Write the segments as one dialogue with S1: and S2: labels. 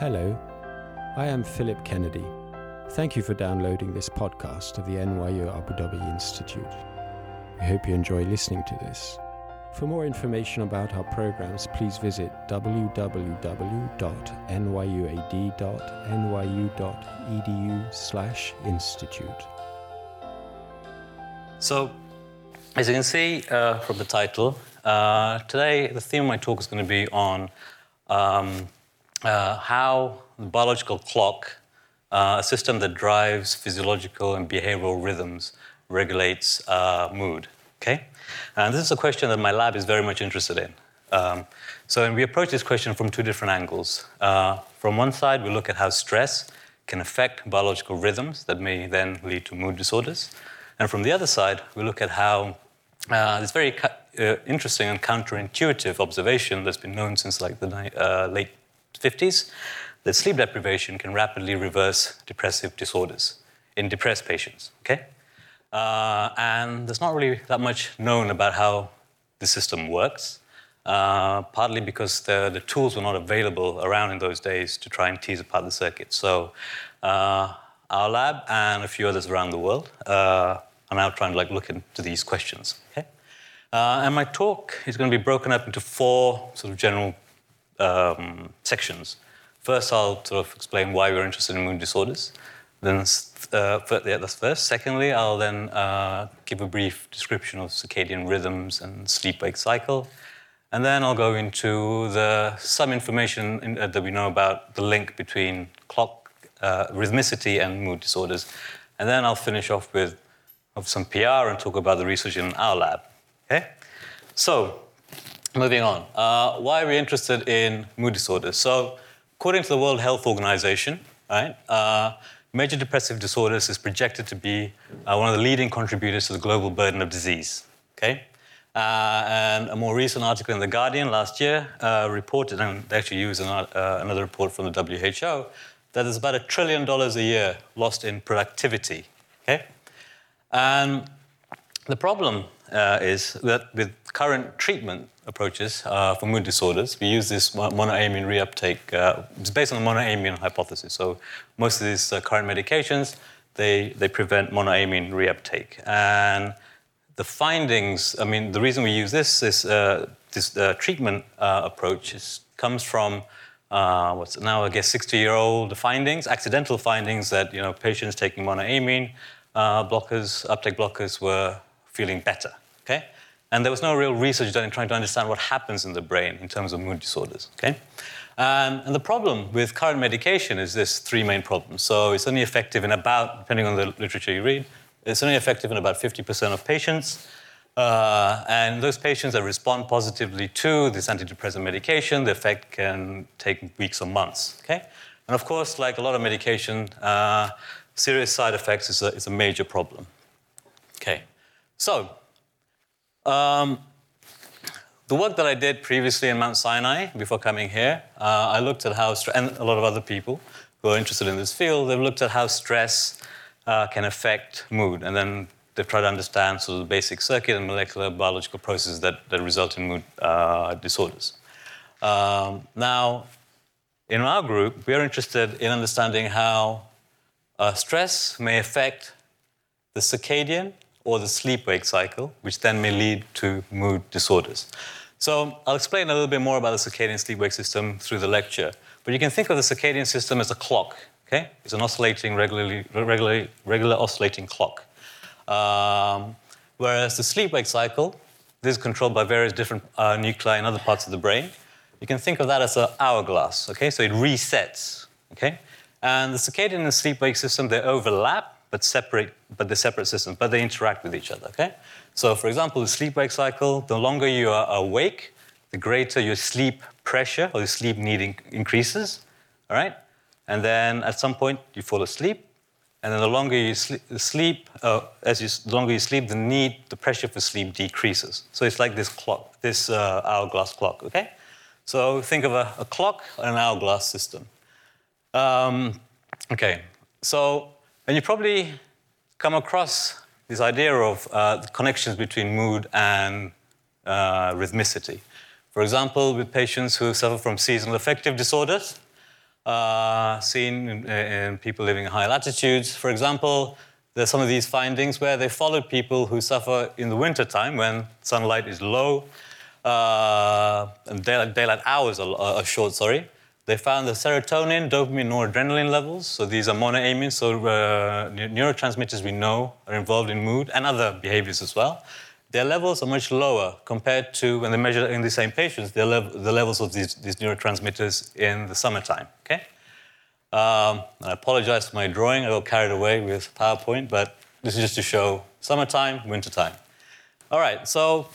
S1: Hello, I am Philip Kennedy. Thank you for downloading this podcast of the NYU Abu Dhabi Institute. We hope you enjoy listening to this. For more information about our programs, please visit www.nyu.nyu.edu/institute.
S2: So, as you can see uh, from the title, uh, today the theme of my talk is going to be on um, uh, how the biological clock, uh, a system that drives physiological and behavioral rhythms, regulates uh, mood. Okay, and this is a question that my lab is very much interested in. Um, so, we approach this question from two different angles. Uh, from one side, we look at how stress can affect biological rhythms that may then lead to mood disorders. And from the other side, we look at how uh, this very uh, interesting and counterintuitive observation that's been known since like the ni- late 50s that sleep deprivation can rapidly reverse depressive disorders in depressed patients. Okay, uh, and there's not really that much known about how the system works. Uh, partly because the, the tools were not available around in those days to try and tease apart the circuit. So, uh, our lab and a few others around the world uh, are now trying to like look into these questions. Okay, uh, and my talk is going to be broken up into four sort of general um, sections. First, I'll sort of explain why we're interested in mood disorders. Then, uh, yeah, that's first. Secondly, I'll then uh, give a brief description of circadian rhythms and sleep-wake cycle. And then I'll go into the, some information in, uh, that we know about the link between clock uh, rhythmicity and mood disorders. And then I'll finish off with of some PR and talk about the research in our lab. Okay? So, moving on. Uh, why are we interested in mood disorders? So, according to the World Health Organization, right, uh, major depressive disorders is projected to be uh, one of the leading contributors to the global burden of disease. Okay? Uh, and a more recent article in The Guardian last year uh, reported, and they actually used an, uh, another report from the WHO, that there's about a trillion dollars a year lost in productivity. Okay? And the problem uh, is that with current treatment approaches uh, for mood disorders, we use this monoamine reuptake. Uh, it's based on the monoamine hypothesis. So most of these current medications, they, they prevent monoamine reuptake. And the findings, I mean, the reason we use this is uh, this uh, treatment uh, approach is, comes from uh, what's now, I guess, 60 year old findings, accidental findings that, you know, patients taking monoamine uh, blockers, uptake blockers were feeling better, okay? And there was no real research done in trying to understand what happens in the brain in terms of mood disorders, okay? Um, and the problem with current medication is this three main problems. So it's only effective in about, depending on the literature you read, it's only effective in about 50% of patients. Uh, and those patients that respond positively to this antidepressant medication, the effect can take weeks or months. Okay? And of course, like a lot of medication, uh, serious side effects is a, is a major problem. Okay, so um, the work that I did previously in Mount Sinai before coming here, uh, I looked at how, and a lot of other people who are interested in this field, they've looked at how stress uh, can affect mood. And then they've tried to understand sort of the basic circuit and molecular biological processes that, that result in mood uh, disorders. Um, now, in our group, we are interested in understanding how uh, stress may affect the circadian or the sleep wake cycle, which then may lead to mood disorders. So, I'll explain a little bit more about the circadian sleep wake system through the lecture. But you can think of the circadian system as a clock Okay, it's an oscillating, regularly, regularly, regular oscillating clock. Um, whereas the sleep-wake cycle, this is controlled by various different uh, nuclei in other parts of the brain. You can think of that as an hourglass. Okay, so it resets. Okay, and the circadian and sleep-wake system they overlap, but separate, but they're separate systems, but they interact with each other. Okay, so for example, the sleep-wake cycle, the longer you are awake, the greater your sleep pressure or your sleep need increases. All right. And then at some point you fall asleep, and then the longer you sleep, sleep uh, as you, the longer you sleep, the need, the pressure for sleep decreases. So it's like this clock, this uh, hourglass clock. Okay. So think of a, a clock and an hourglass system. Um, okay. So and you probably come across this idea of uh, connections between mood and uh, rhythmicity. For example, with patients who suffer from seasonal affective disorders, uh, seen in, in, people living in high latitudes. For example, there's some of these findings where they followed people who suffer in the wintertime when sunlight is low uh, and daylight, daylight hours are, are, short, sorry. They found the serotonin, dopamine, noradrenaline levels. So these are monoamines, so uh, neurotransmitters we know are involved in mood and other behaviors as well their levels are much lower compared to when they measure in the same patients, the, lev- the levels of these, these, neurotransmitters in the summertime. Okay? Um, I apologize for my drawing. I got carried away with PowerPoint, but this is just to show summertime, wintertime. All right, so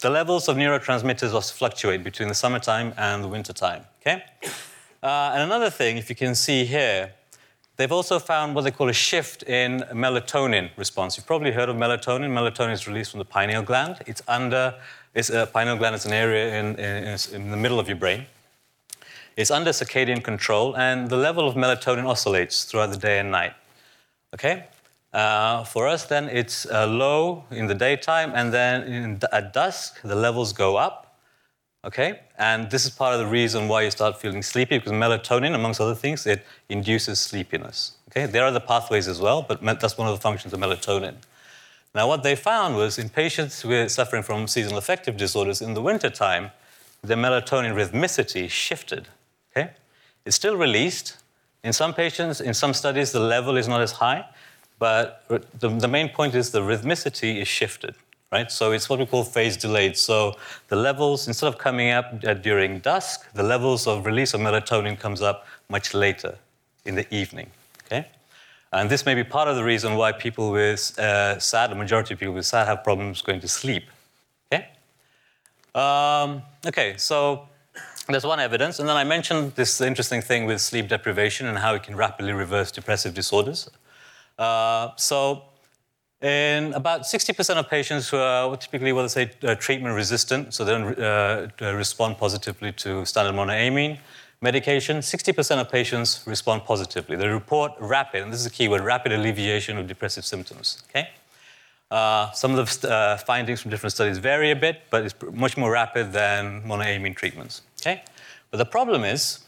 S2: the levels of neurotransmitters fluctuate between the summertime and the wintertime. Okay? Uh, and another thing, if you can see here, They've also found what they call a shift in melatonin response. You've probably heard of melatonin. Melatonin is released from the pineal gland. It's under, it's, a pineal gland is an area in, in, in the middle of your brain. It's under circadian control, and the level of melatonin oscillates throughout the day and night. Okay? Uh, for us, then, it's uh, low in the daytime, and then in, at dusk, the levels go up. Okay? And this is part of the reason why you start feeling sleepy, because melatonin, amongst other things, it induces sleepiness. Okay? There are the pathways as well, but that's one of the functions of melatonin. Now, what they found was in patients who were suffering from seasonal affective disorders in the wintertime, the melatonin rhythmicity shifted. Okay? It's still released. In some patients, in some studies, the level is not as high, but the, the main point is the rhythmicity is shifted right? So it's what we call phase delayed. So the levels, instead of coming up uh, during dusk, the levels of release of melatonin comes up much later in the evening, okay? And this may be part of the reason why people with uh, SAD, the majority of people with SAD have problems going to sleep, okay? Um, okay, so there's one evidence. And then I mentioned this interesting thing with sleep deprivation and how it can rapidly reverse depressive disorders. Uh, so in about 60% of patients who are typically what they say uh, treatment resistant, so they don't uh, uh, respond positively to standard monoamine medication, 60% of patients respond positively. They report rapid, and this is a key word, rapid alleviation of depressive symptoms. Okay? Uh, some of the uh, findings from different studies vary a bit, but it's much more rapid than monoamine treatments. Okay? But the problem is,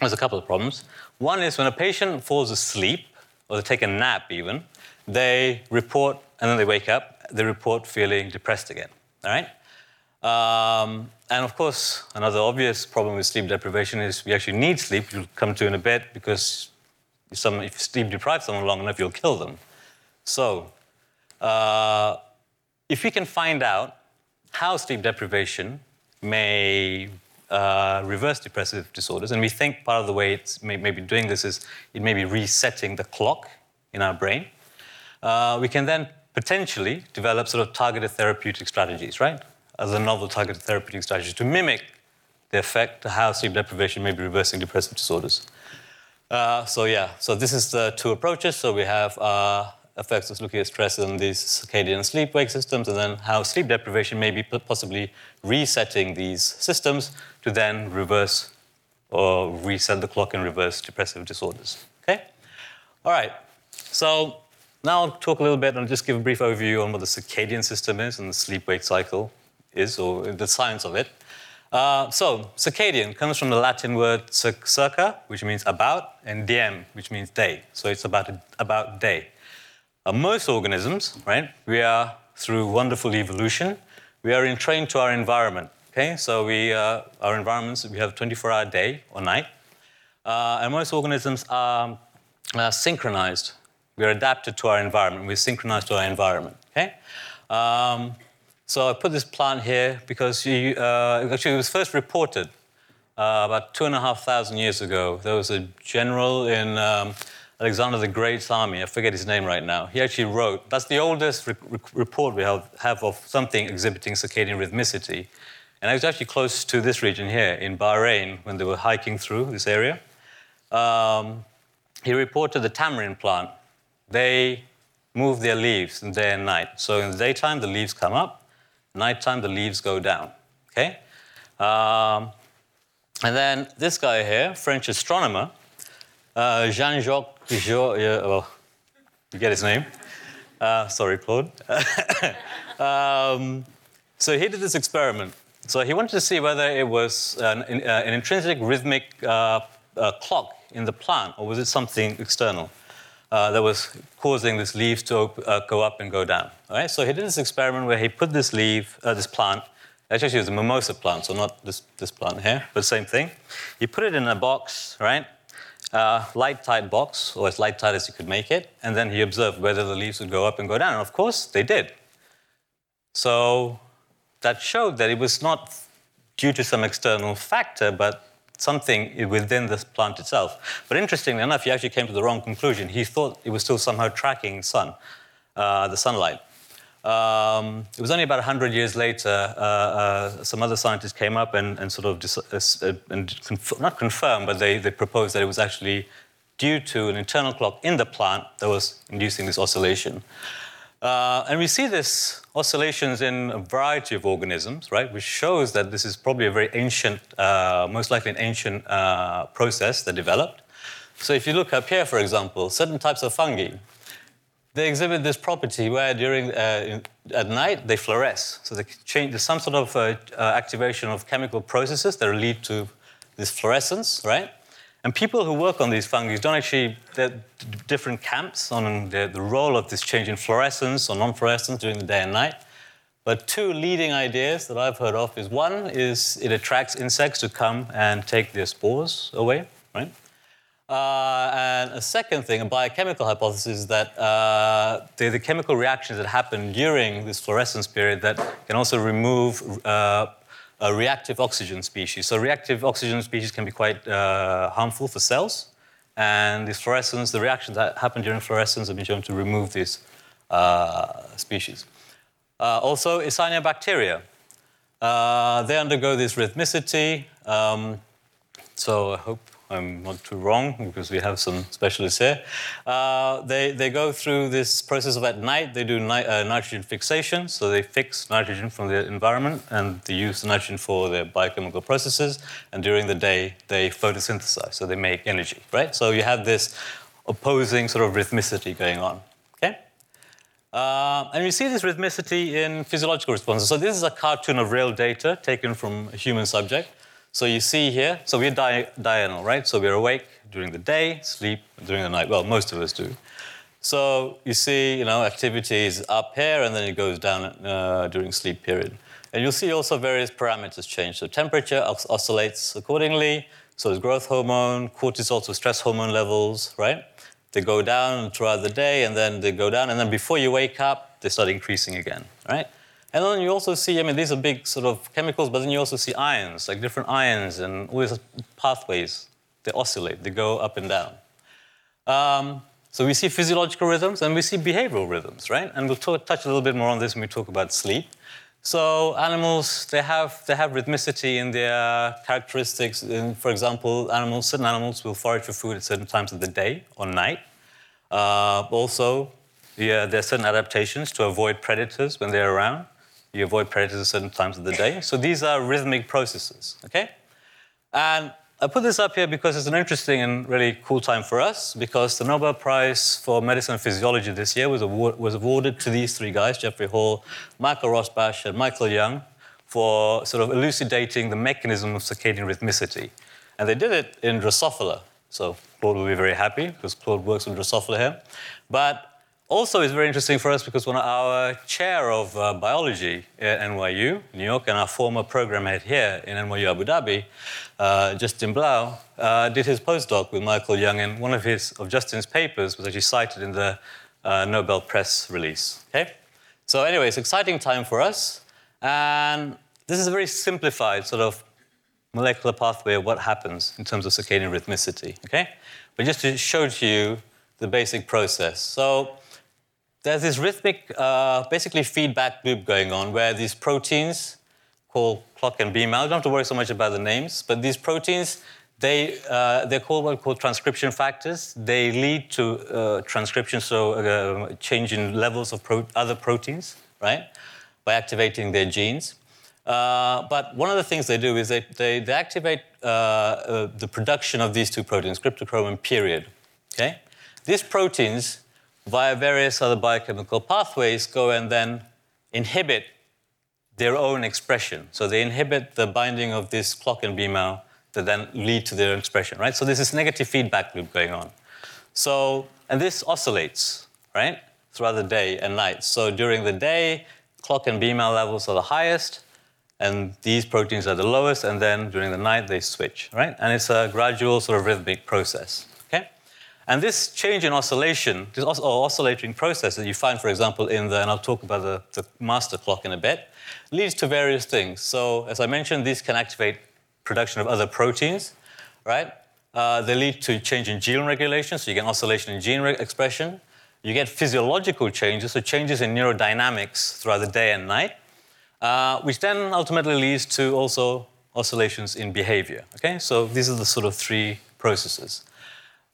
S2: there's a couple of problems. One is when a patient falls asleep, or they take a nap even, they report, and then they wake up, they report feeling depressed again. All right? Um, and of course, another obvious problem with sleep deprivation is we actually need sleep. You'll come to in a bit because if, someone, if sleep deprive someone long enough, you'll kill them. So, uh, if we can find out how sleep deprivation may uh, reverse depressive disorders, and we think part of the way it's may, maybe doing this is it may be resetting the clock in our brain uh, we can then potentially develop sort of targeted therapeutic strategies, right? As a novel targeted therapeutic strategy to mimic the effect of how sleep deprivation may be reversing depressive disorders. Uh, so yeah, so this is the two approaches. So we have uh, effects of looking at stress in these circadian sleep-wake systems, and then how sleep deprivation may be possibly resetting these systems to then reverse or reset the clock and reverse depressive disorders. Okay. All right. So now I'll talk a little bit and just give a brief overview on what the circadian system is and the sleep-wake cycle is, or the science of it. Uh, so, circadian comes from the Latin word circa, which means about, and diem, which means day. So it's about a, about day. Uh, most organisms, right, we are through wonderful evolution, we are entrained to our environment. Okay, so we uh, our environments we have 24-hour day or night, uh, and most organisms are synchronized we're adapted to our environment. We're synchronized to our environment. Okay. Um, so I put this plant here because you, uh, actually it was first reported uh, about two and a half thousand years ago. There was a general in um, Alexander the Great's army. I forget his name right now. He actually wrote. That's the oldest re- report we have, have of something exhibiting circadian rhythmicity. And I was actually close to this region here in Bahrain when they were hiking through this area. Um, he reported the tamarind plant they move their leaves in day and night. So in the daytime, the leaves come up. Nighttime, the leaves go down. Okay? Um, and then this guy here, French astronomer, uh, Jean-Jacques Pigeot, yeah, well, you get his name. Uh, sorry, Claude. um, so he did this experiment. So he wanted to see whether it was an, uh, an intrinsic rhythmic uh, a clock in the plant, or was it something external uh, that was causing these leaves to op- uh, go up and go down? All right. So he did this experiment where he put this leaf, uh, this plant. Actually, it was a mimosa plant, so not this, this plant here, but same thing. He put it in a box, right? Uh, light tight box, or as light tight as you could make it, and then he observed whether the leaves would go up and go down. And of course, they did. So that showed that it was not due to some external factor, but something within the plant itself. But interestingly enough, he actually came to the wrong conclusion. He thought it was still somehow tracking sun, uh, the sunlight. Um, it was only about 100 years later, uh, uh, some other scientists came up and, and sort of, dis- uh, uh, and conf- not confirmed, but they, they proposed that it was actually due to an internal clock in the plant that was inducing this oscillation. Uh, and we see this oscillations in a variety of organisms, right, which shows that this is probably a very ancient, uh, most likely an ancient uh, process that developed. So if you look up here, for example, certain types of fungi, they exhibit this property where during uh, in, at night they fluoresce. So they change, there's some sort of uh, uh, activation of chemical processes that lead to this fluorescence, right? And people who work on these fungi don't actually, there different camps on the, the, role of this change in fluorescence or non-fluorescence during the day and night. But two leading ideas that I've heard of is one is it attracts insects to come and take their spores away, right? Uh, and a second thing, a biochemical hypothesis, is that uh, the, the, chemical reactions that happen during this fluorescence period that can also remove uh, reactive oxygen species. So reactive oxygen species can be quite uh, harmful for cells, and this fluorescence, the reactions that happen during fluorescence have been shown to remove these uh, species. Uh, also, cyanobacteria. they undergo this rhythmicity. Um, so I hope I'm not too wrong because we have some specialists here. Uh, they, they go through this process of at night, they do ni- uh, nitrogen fixation, so they fix nitrogen from the environment and they use nitrogen for their biochemical processes. And during the day, they photosynthesize, so they make energy, right? So you have this opposing sort of rhythmicity going on, okay? Uh, and we see this rhythmicity in physiological responses. So this is a cartoon of real data taken from a human subject. So you see here, so we're di- diurnal, right? So we're awake during the day, sleep during the night. Well, most of us do. So you see, you know, activity is up here and then it goes down uh, during sleep period. And you'll see also various parameters change. So temperature os- oscillates accordingly. So is growth hormone, cortisol, so stress hormone levels, right? They go down throughout the day and then they go down. And then before you wake up, they start increasing again, right? And then you also see, I mean, these are big sort of chemicals, but then you also see ions, like different ions and all these pathways. They oscillate, they go up and down. Um, so we see physiological rhythms and we see behavioral rhythms, right? And we'll talk, touch a little bit more on this when we talk about sleep. So animals, they have, they have rhythmicity in their characteristics. In, for example, animals, certain animals will forage for food at certain times of the day or night. Uh, also, yeah, there are certain adaptations to avoid predators when they're around. You avoid predators at certain times of the day. So these are rhythmic processes, okay? And I put this up here because it's an interesting and really cool time for us because the Nobel Prize for Medicine and Physiology this year was, award, was awarded to these three guys, Jeffrey Hall, Michael Rosbash, and Michael Young, for sort of elucidating the mechanism of circadian rhythmicity. And they did it in Drosophila. So Claude will be very happy because Claude works with Drosophila here. But also is very interesting for us because one of our chair of uh, biology at NYU, New York, and our former program head here in NYU Abu Dhabi, uh, Justin Blau, uh, did his postdoc with Michael Young, and one of his of Justin's papers was actually cited in the uh, Nobel press release. Okay, so anyway, it's exciting time for us, and this is a very simplified sort of molecular pathway of what happens in terms of circadian rhythmicity. Okay, but just to show to you the basic process. So there's this rhythmic, uh, basically feedback loop going on where these proteins called clock and BMAL, don't have to worry so much about the names, but these proteins, they, uh, they're called what called transcription factors. They lead to uh, transcription, so uh, change in levels of pro- other proteins, right, by activating their genes. Uh, but one of the things they do is they, they, they activate uh, the production of these two proteins, cryptochrome and period. Okay? These proteins via various other biochemical pathways, go and then inhibit their own expression. So they inhibit the binding of this clock and BMAL that then lead to their expression, right? So this negative feedback loop going on. So, and this oscillates, right, throughout the day and night. So during the day, clock and BMAL levels are the highest, and these proteins are the lowest, and then during the night they switch, right? And it's a gradual sort of rhythmic process? And this change in oscillation, this os- or oscillating process that you find, for example, in the, and I'll talk about the, the master clock in a bit, leads to various things. So, as I mentioned, these can activate production of other proteins, right? Uh, they lead to change in gene regulation, so you get oscillation in gene re- expression. You get physiological changes, so changes in neurodynamics throughout the day and night, uh, which then ultimately leads to also oscillations in behavior. Okay, so these are the sort of three processes.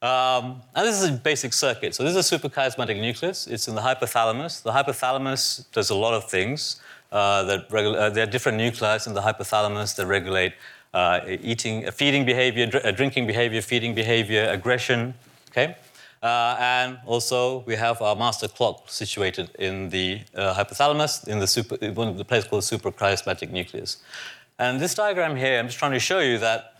S2: Um, and this is a basic circuit. So this is a suprachiasmatic nucleus. It's in the hypothalamus. The hypothalamus does a lot of things. Uh, that regu- uh, there are different nuclei in the hypothalamus that regulate uh, eating, uh, feeding behavior, dr- uh, drinking behavior, feeding behavior, aggression. Okay, uh, and also we have our master clock situated in the hypothalamus, in the super, one of the place called suprachiasmatic nucleus. And this diagram here, I'm just trying to show you that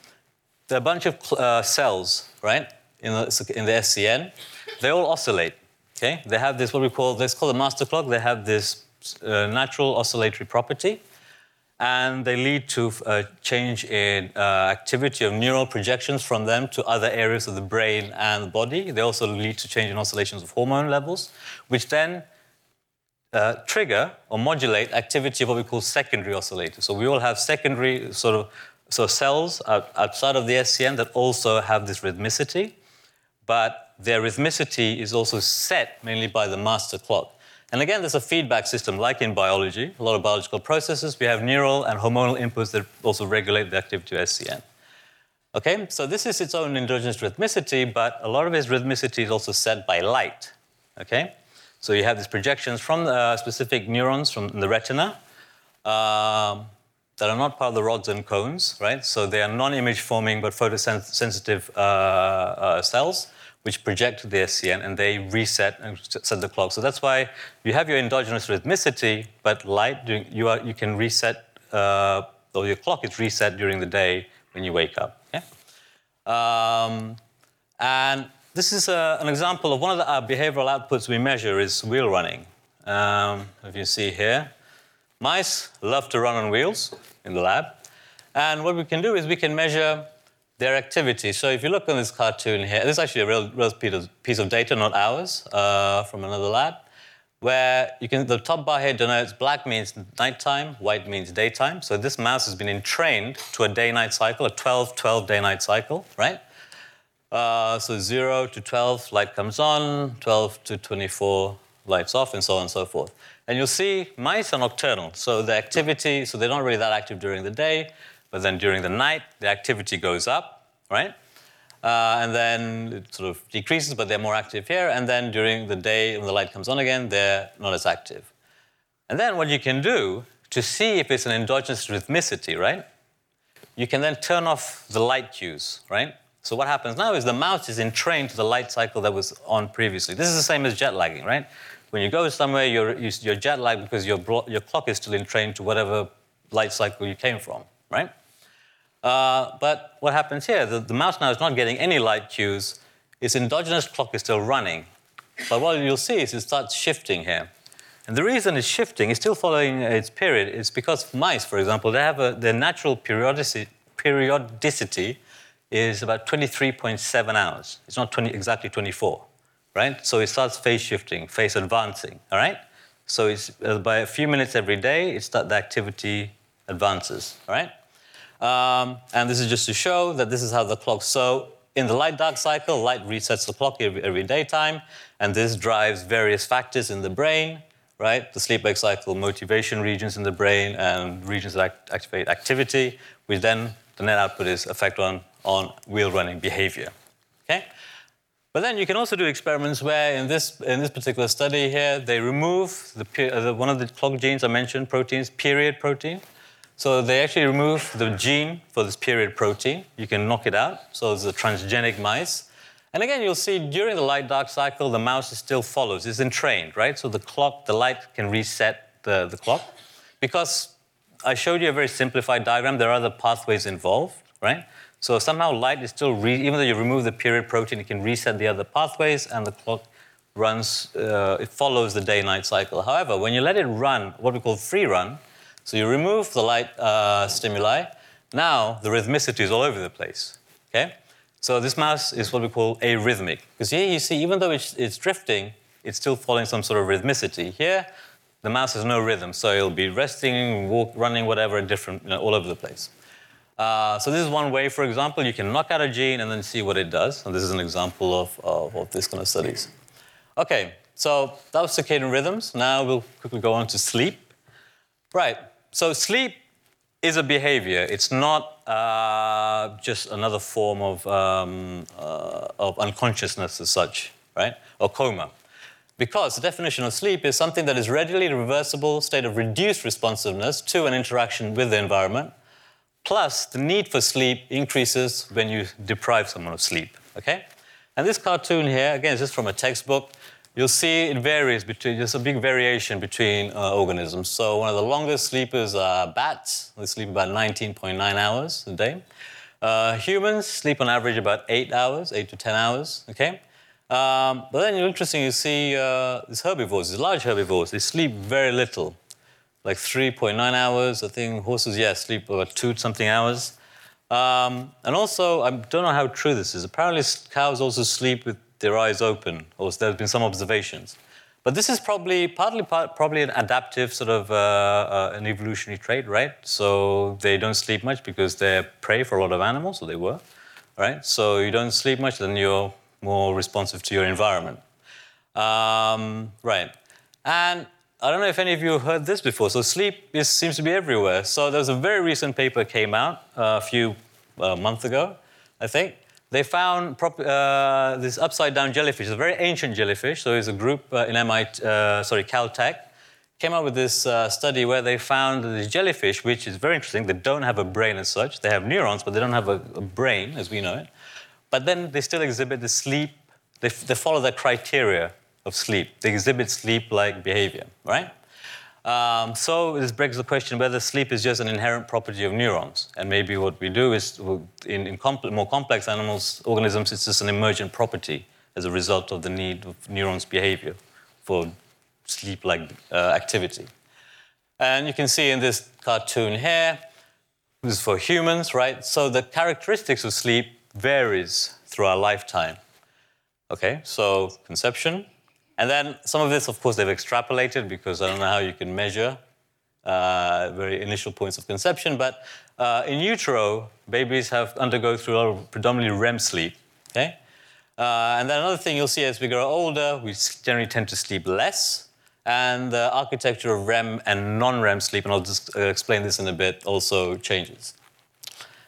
S2: there are a bunch of uh, cells, right, in the, in the SCN. They all oscillate. Okay, they have this what we call this called a master clock. They have this uh, natural oscillatory property, and they lead to a change in uh, activity of neural projections from them to other areas of the brain and the body. They also lead to change in oscillations of hormone levels, which then uh, trigger or modulate activity of what we call secondary oscillators. So we all have secondary sort of so cells out, outside of the SCN that also have this rhythmicity, but their rhythmicity is also set mainly by the master clock. And again, there's a feedback system like in biology, a lot of biological processes. We have neural and hormonal inputs that also regulate the activity of SCN. Okay, so this is its own endogenous rhythmicity, but a lot of its rhythmicity is also set by light. Okay, so you have these projections from the specific neurons from the retina um, that are not part of the rods and cones, right? So they are non-image forming but photosensitive uh, uh, cells which project to the SCN and they reset and set the clock. So that's why you have your endogenous rhythmicity, but light you are you can reset uh, or your clock is reset during the day when you wake up. Okay? Um, and this is a, an example of one of the uh, behavioral outputs we measure is wheel running. Um, if you see here, mice love to run on wheels in the lab. And what we can do is we can measure their activity. So if you look on this cartoon here, this is actually a real, real piece of data, not ours, uh, from another lab, where you can, the top bar here denotes black means nighttime, white means daytime. So this mouse has been entrained to a day-night cycle, a 12-12 day-night cycle, right? Uh, so 0 to 12, light comes on, 12 to 24, lights off, and so on and so forth. And you'll see mice are nocturnal, so the activity, so they're not really that active during the day, but then during the night, the activity goes up, right? Uh, and then it sort of decreases, but they're more active here. And then during the day, when the light comes on again, they're not as active. And then what you can do to see if it's an endogenous rhythmicity, right? You can then turn off the light cues, right? So what happens now is the mouse is entrained to the light cycle that was on previously. This is the same as jet lagging, right? When you go somewhere, you're, you're jet lagged because your, your clock is still entrained to whatever light cycle you came from, right? Uh, but what happens here, the, the, mouse now is not getting any light cues. Its endogenous clock is still running. But what you'll see is it starts shifting here. And the reason it's shifting, it's still following its period, is because mice, for example, they have a, their natural periodicity, periodicity is about 23.7 hours. It's not 20, exactly 24, right? So it starts phase shifting, phase advancing, all right? So it's, uh, by a few minutes every day, it's that the activity advances, all right? Um, and this is just to show that this is how the clock. So in the light dark cycle, light resets the clock every, every daytime, and this drives various factors in the brain, right? The sleep wake cycle, motivation regions in the brain, and regions that act, activate activity, which then the net output is effect on, on wheel running behavior. Okay? But then you can also do experiments where, in this, in this particular study here, they remove the, uh, the, one of the clock genes I mentioned, proteins, period protein. So they actually remove the gene for this period protein. You can knock it out. So it's a transgenic mice. And again, you'll see during the light dark cycle, the mouse is still follows. It's entrained, right? So the clock, the light can reset the, the clock. Because I showed you a very simplified diagram, there are other pathways involved, right? So somehow light is still, re- even though you remove the period protein, it can reset the other pathways and the clock runs, uh, it follows the day night cycle. However, when you let it run, what we call free run, so you remove the light uh, stimuli, now the rhythmicity is all over the place. Okay? So this mouse is what we call arrhythmic. Because here you see, even though it's, it's drifting, it's still following some sort of rhythmicity. Here, the mouse has no rhythm, so it'll be resting, walk, running, whatever, different, you know, all over the place. Uh, so this is one way, for example, you can knock out a gene and then see what it does. And this is an example of, of, of this kind of studies. Okay, so that was circadian rhythms. Now we'll quickly go on to sleep. Right, so sleep is a behavior. It's not uh, just another form of, um, uh, of unconsciousness as such, right? Or coma. Because the definition of sleep is something that is readily reversible state of reduced responsiveness to an interaction with the environment, plus the need for sleep increases when you deprive someone of sleep, okay? And this cartoon here, again, is just from a textbook. You'll see it varies between, there's a big variation between uh, organisms. So one of the longest sleepers are bats. They sleep about 19.9 hours a day. Uh, humans sleep on average about eight hours, eight to 10 hours, okay? Um, but then interesting, you see uh, these herbivores, these large herbivores, they sleep very little, like 3.9 hours. I think horses, yeah, sleep about two something hours. Um, and also, I don't know how true this is. Apparently, cows also sleep with their eyes open, or there's been some observations. But this is probably partly part, probably an adaptive sort of uh, uh, an evolutionary trait, right? So they don't sleep much because they're prey for a lot of animals, or they were, right? So you don't sleep much, then you're more responsive to your environment. Um, right. And I don't know if any of you have heard this before. So sleep is, seems to be everywhere. So there's a very recent paper came out uh, a few uh, months ago, I think. They found prop- uh, this upside down jellyfish, it's a very ancient jellyfish. So it's a group uh, in MIT, uh, sorry, Caltech, came up with this uh, study where they found these jellyfish, which is very interesting, they don't have a brain as such. They have neurons, but they don't have a, a brain as we know it. But then they still exhibit the sleep, they, they follow the criteria of sleep. They exhibit sleep like behavior, right? Um, so this begs the question whether sleep is just an inherent property of neurons. And maybe what we do is, in, in more complex animals, organisms, it's just an emergent property as a result of the need of neurons' behavior for sleep like uh, activity. And you can see in this cartoon here, this is for humans, right? So the characteristics of sleep varies through our lifetime. Okay, so conception. And then some of this, of course, they've extrapolated because I don't know how you can measure uh, very initial points of conception. But uh, in utero, babies have undergo through a lot of predominantly REM sleep. Okay, uh, and then another thing you'll see as we grow older, we generally tend to sleep less. And the architecture of REM and non-REM sleep, and I'll just uh, explain this in a bit, also changes.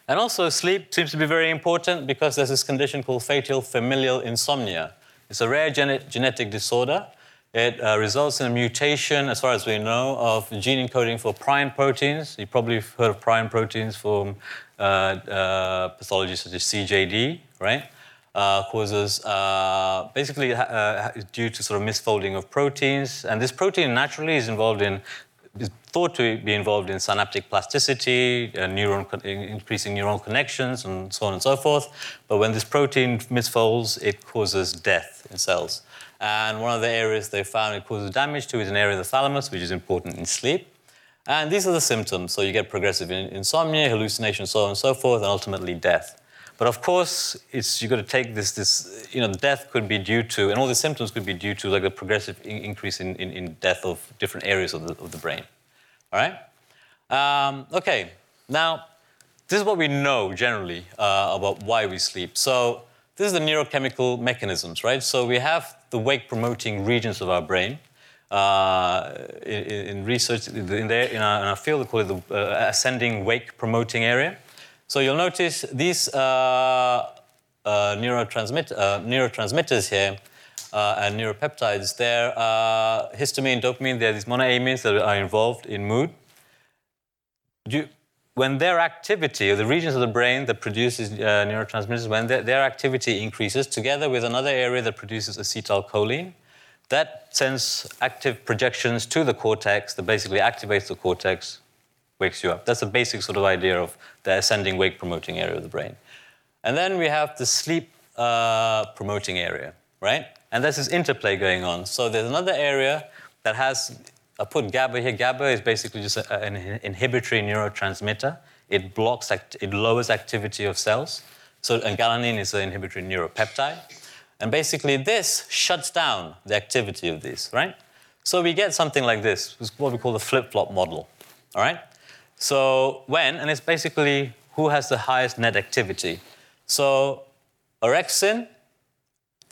S2: And also, sleep seems to be very important because there's this condition called fatal familial insomnia. It's a rare gene- genetic disorder. It uh, results in a mutation, as far as we know, of gene encoding for prion proteins. You probably have heard of prion proteins from uh, uh, pathologies such as CJD, right? Uh, causes uh, basically uh, due to sort of misfolding of proteins. And this protein naturally is involved in thought to be involved in synaptic plasticity, uh, neuron increasing neural connections, and so on and so forth. But when this protein misfolds, it causes death in cells. And one of the areas they found it causes damage to is an area of the thalamus, which is important in sleep. And these are the symptoms. So you get progressive insomnia, hallucination, so on and so forth, and ultimately death. But of course, it's you've got to take this, this, you know, the death could be due to, and all the symptoms could be due to like a progressive in- increase in, in, in, death of different areas of the, of the brain. All right? Um, okay, now, this is what we know generally uh, about why we sleep. So, this is the neurochemical mechanisms, right? So, we have the wake promoting regions of our brain. Uh, in, in, research, in, there, in, our, in our field, we call it the uh, ascending wake promoting area. So you'll notice these uh, uh, neurotransmit uh, neurotransmitters here uh, and neuropeptides, there are histamine, dopamine, there are these monoamines that are involved in mood. You, when their activity, or the regions of the brain that produces uh, neurotransmitters, when their, their activity increases, together with another area that produces acetylcholine, that sends active projections to the cortex that basically activates the cortex wakes you up. That's the basic sort of idea of the ascending wake promoting area of the brain. And then we have the sleep uh, promoting area, right? And there's this interplay going on. So there's another area that has, I put GABA here. GABA is basically just an inhibitory neurotransmitter. It blocks, it lowers activity of cells. So, and galanin is an inhibitory neuropeptide. And basically, this shuts down the activity of these, right? So we get something like this, what we call the flip-flop model, all right? So when, and it's basically who has the highest net activity. So orexin,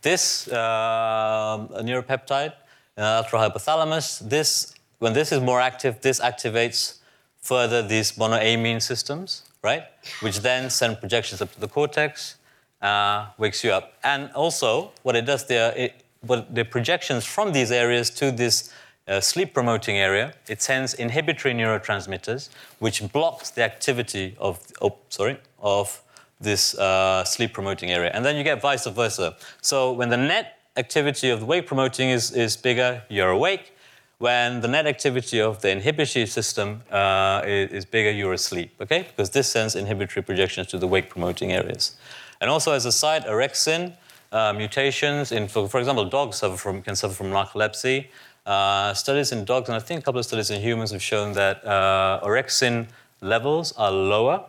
S2: this uh, neuropeptide, uh, hypothalamus, this, when this is more active, this activates further these monoamine systems, right? Which then send projections up to the cortex, uh, wakes you up. And also, what it does there, it, the projections from these areas to this uh, sleep promoting area, it sends inhibitory neurotransmitters, which blocks the activity of, oh, sorry, of this uh, sleep promoting area. And then you get vice versa. So when the net activity of the wake promoting is, is bigger, you're awake. When the net activity of the inhibitory system uh, is, is, bigger, you're asleep, okay? Because this sends inhibitory projections to the wake promoting areas. And also, as a side, orexin uh, mutations in, for, for, example, dogs suffer from, can suffer from narcolepsy. Uh, studies in dogs, and I think a couple of studies in humans have shown that uh, orexin levels are lower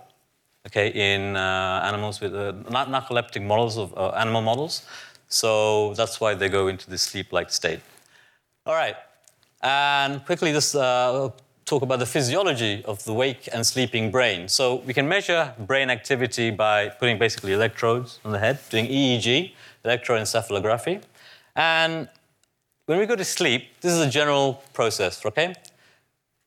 S2: okay, in uh, animals with uh, narcoleptic models of uh, animal models. So that's why they go into this sleep-like state. All right, and quickly just uh, talk about the physiology of the wake and sleeping brain. So we can measure brain activity by putting basically electrodes on the head, doing EEG, electroencephalography. And when we go to sleep, this is a general process, okay?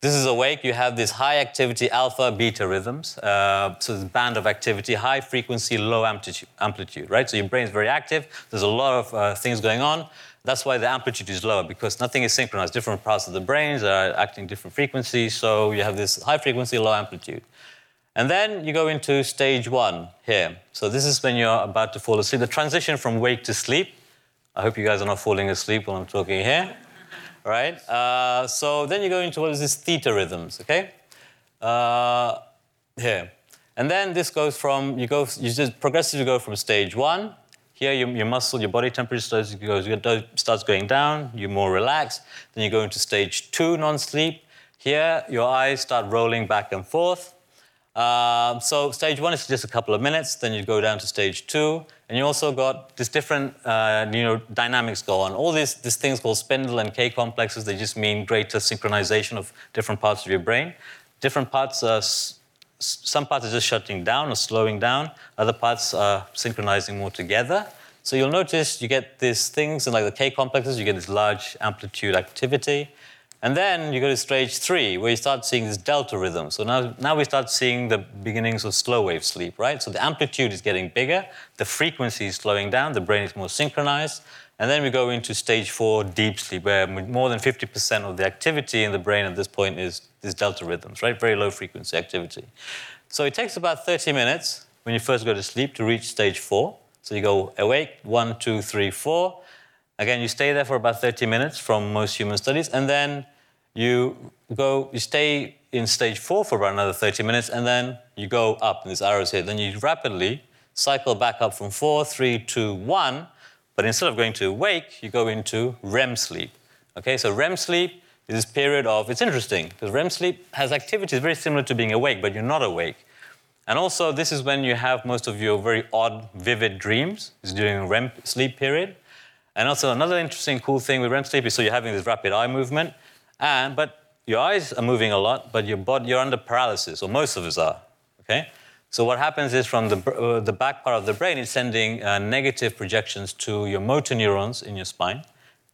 S2: This is awake, you have this high activity alpha beta rhythms. Uh, so this band of activity, high frequency, low amplitude, amplitude, right? So your brain is very active, there's a lot of uh, things going on. That's why the amplitude is lower because nothing is synchronized. Different parts of the brains are acting different frequencies, so you have this high frequency, low amplitude. And then you go into stage one here. So this is when you're about to fall asleep. The transition from wake to sleep. I hope you guys are not falling asleep while I'm talking here. Right? Uh, so then you go into what is this theta rhythms, okay? Uh, here. And then this goes from, you go, you just progressively go from stage one. Here, your, your muscle, your body temperature starts, goes, starts going down, you're more relaxed. Then you go into stage two, non sleep. Here, your eyes start rolling back and forth. Um, so stage one is just a couple of minutes. Then you go down to stage two, and you also got these different uh, you know, dynamics go on. All these, these things called spindle and K complexes, they just mean greater synchronization of different parts of your brain. Different parts are, some parts are just shutting down or slowing down. Other parts are synchronizing more together. So you'll notice you get these things, and like the K complexes, you get this large amplitude activity. And then you go to stage three, where you start seeing this delta rhythm. So now, now we start seeing the beginnings of slow wave sleep, right? So the amplitude is getting bigger, the frequency is slowing down, the brain is more synchronized. And then we go into stage four, deep sleep, where more than 50% of the activity in the brain at this point is these delta rhythms, right? Very low frequency activity. So it takes about 30 minutes when you first go to sleep to reach stage four. So you go awake, one, two, three, four. Again, you stay there for about 30 minutes from most human studies, and then you go, you stay in stage four for about another 30 minutes, and then you go up, and there's arrows here. Then you rapidly cycle back up from four, three, two, one, but instead of going to wake, you go into REM sleep. Okay, so REM sleep is this period of, it's interesting, because REM sleep has activities very similar to being awake, but you're not awake. And also, this is when you have most of your very odd, vivid dreams, is during REM sleep period. And also, another interesting, cool thing with REM sleep is so you're having this rapid eye movement. And, but your eyes are moving a lot, but your body, you're under paralysis, or most of us are. Okay? So what happens is from the, uh, the back part of the brain, it's sending uh, negative projections to your motor neurons in your spine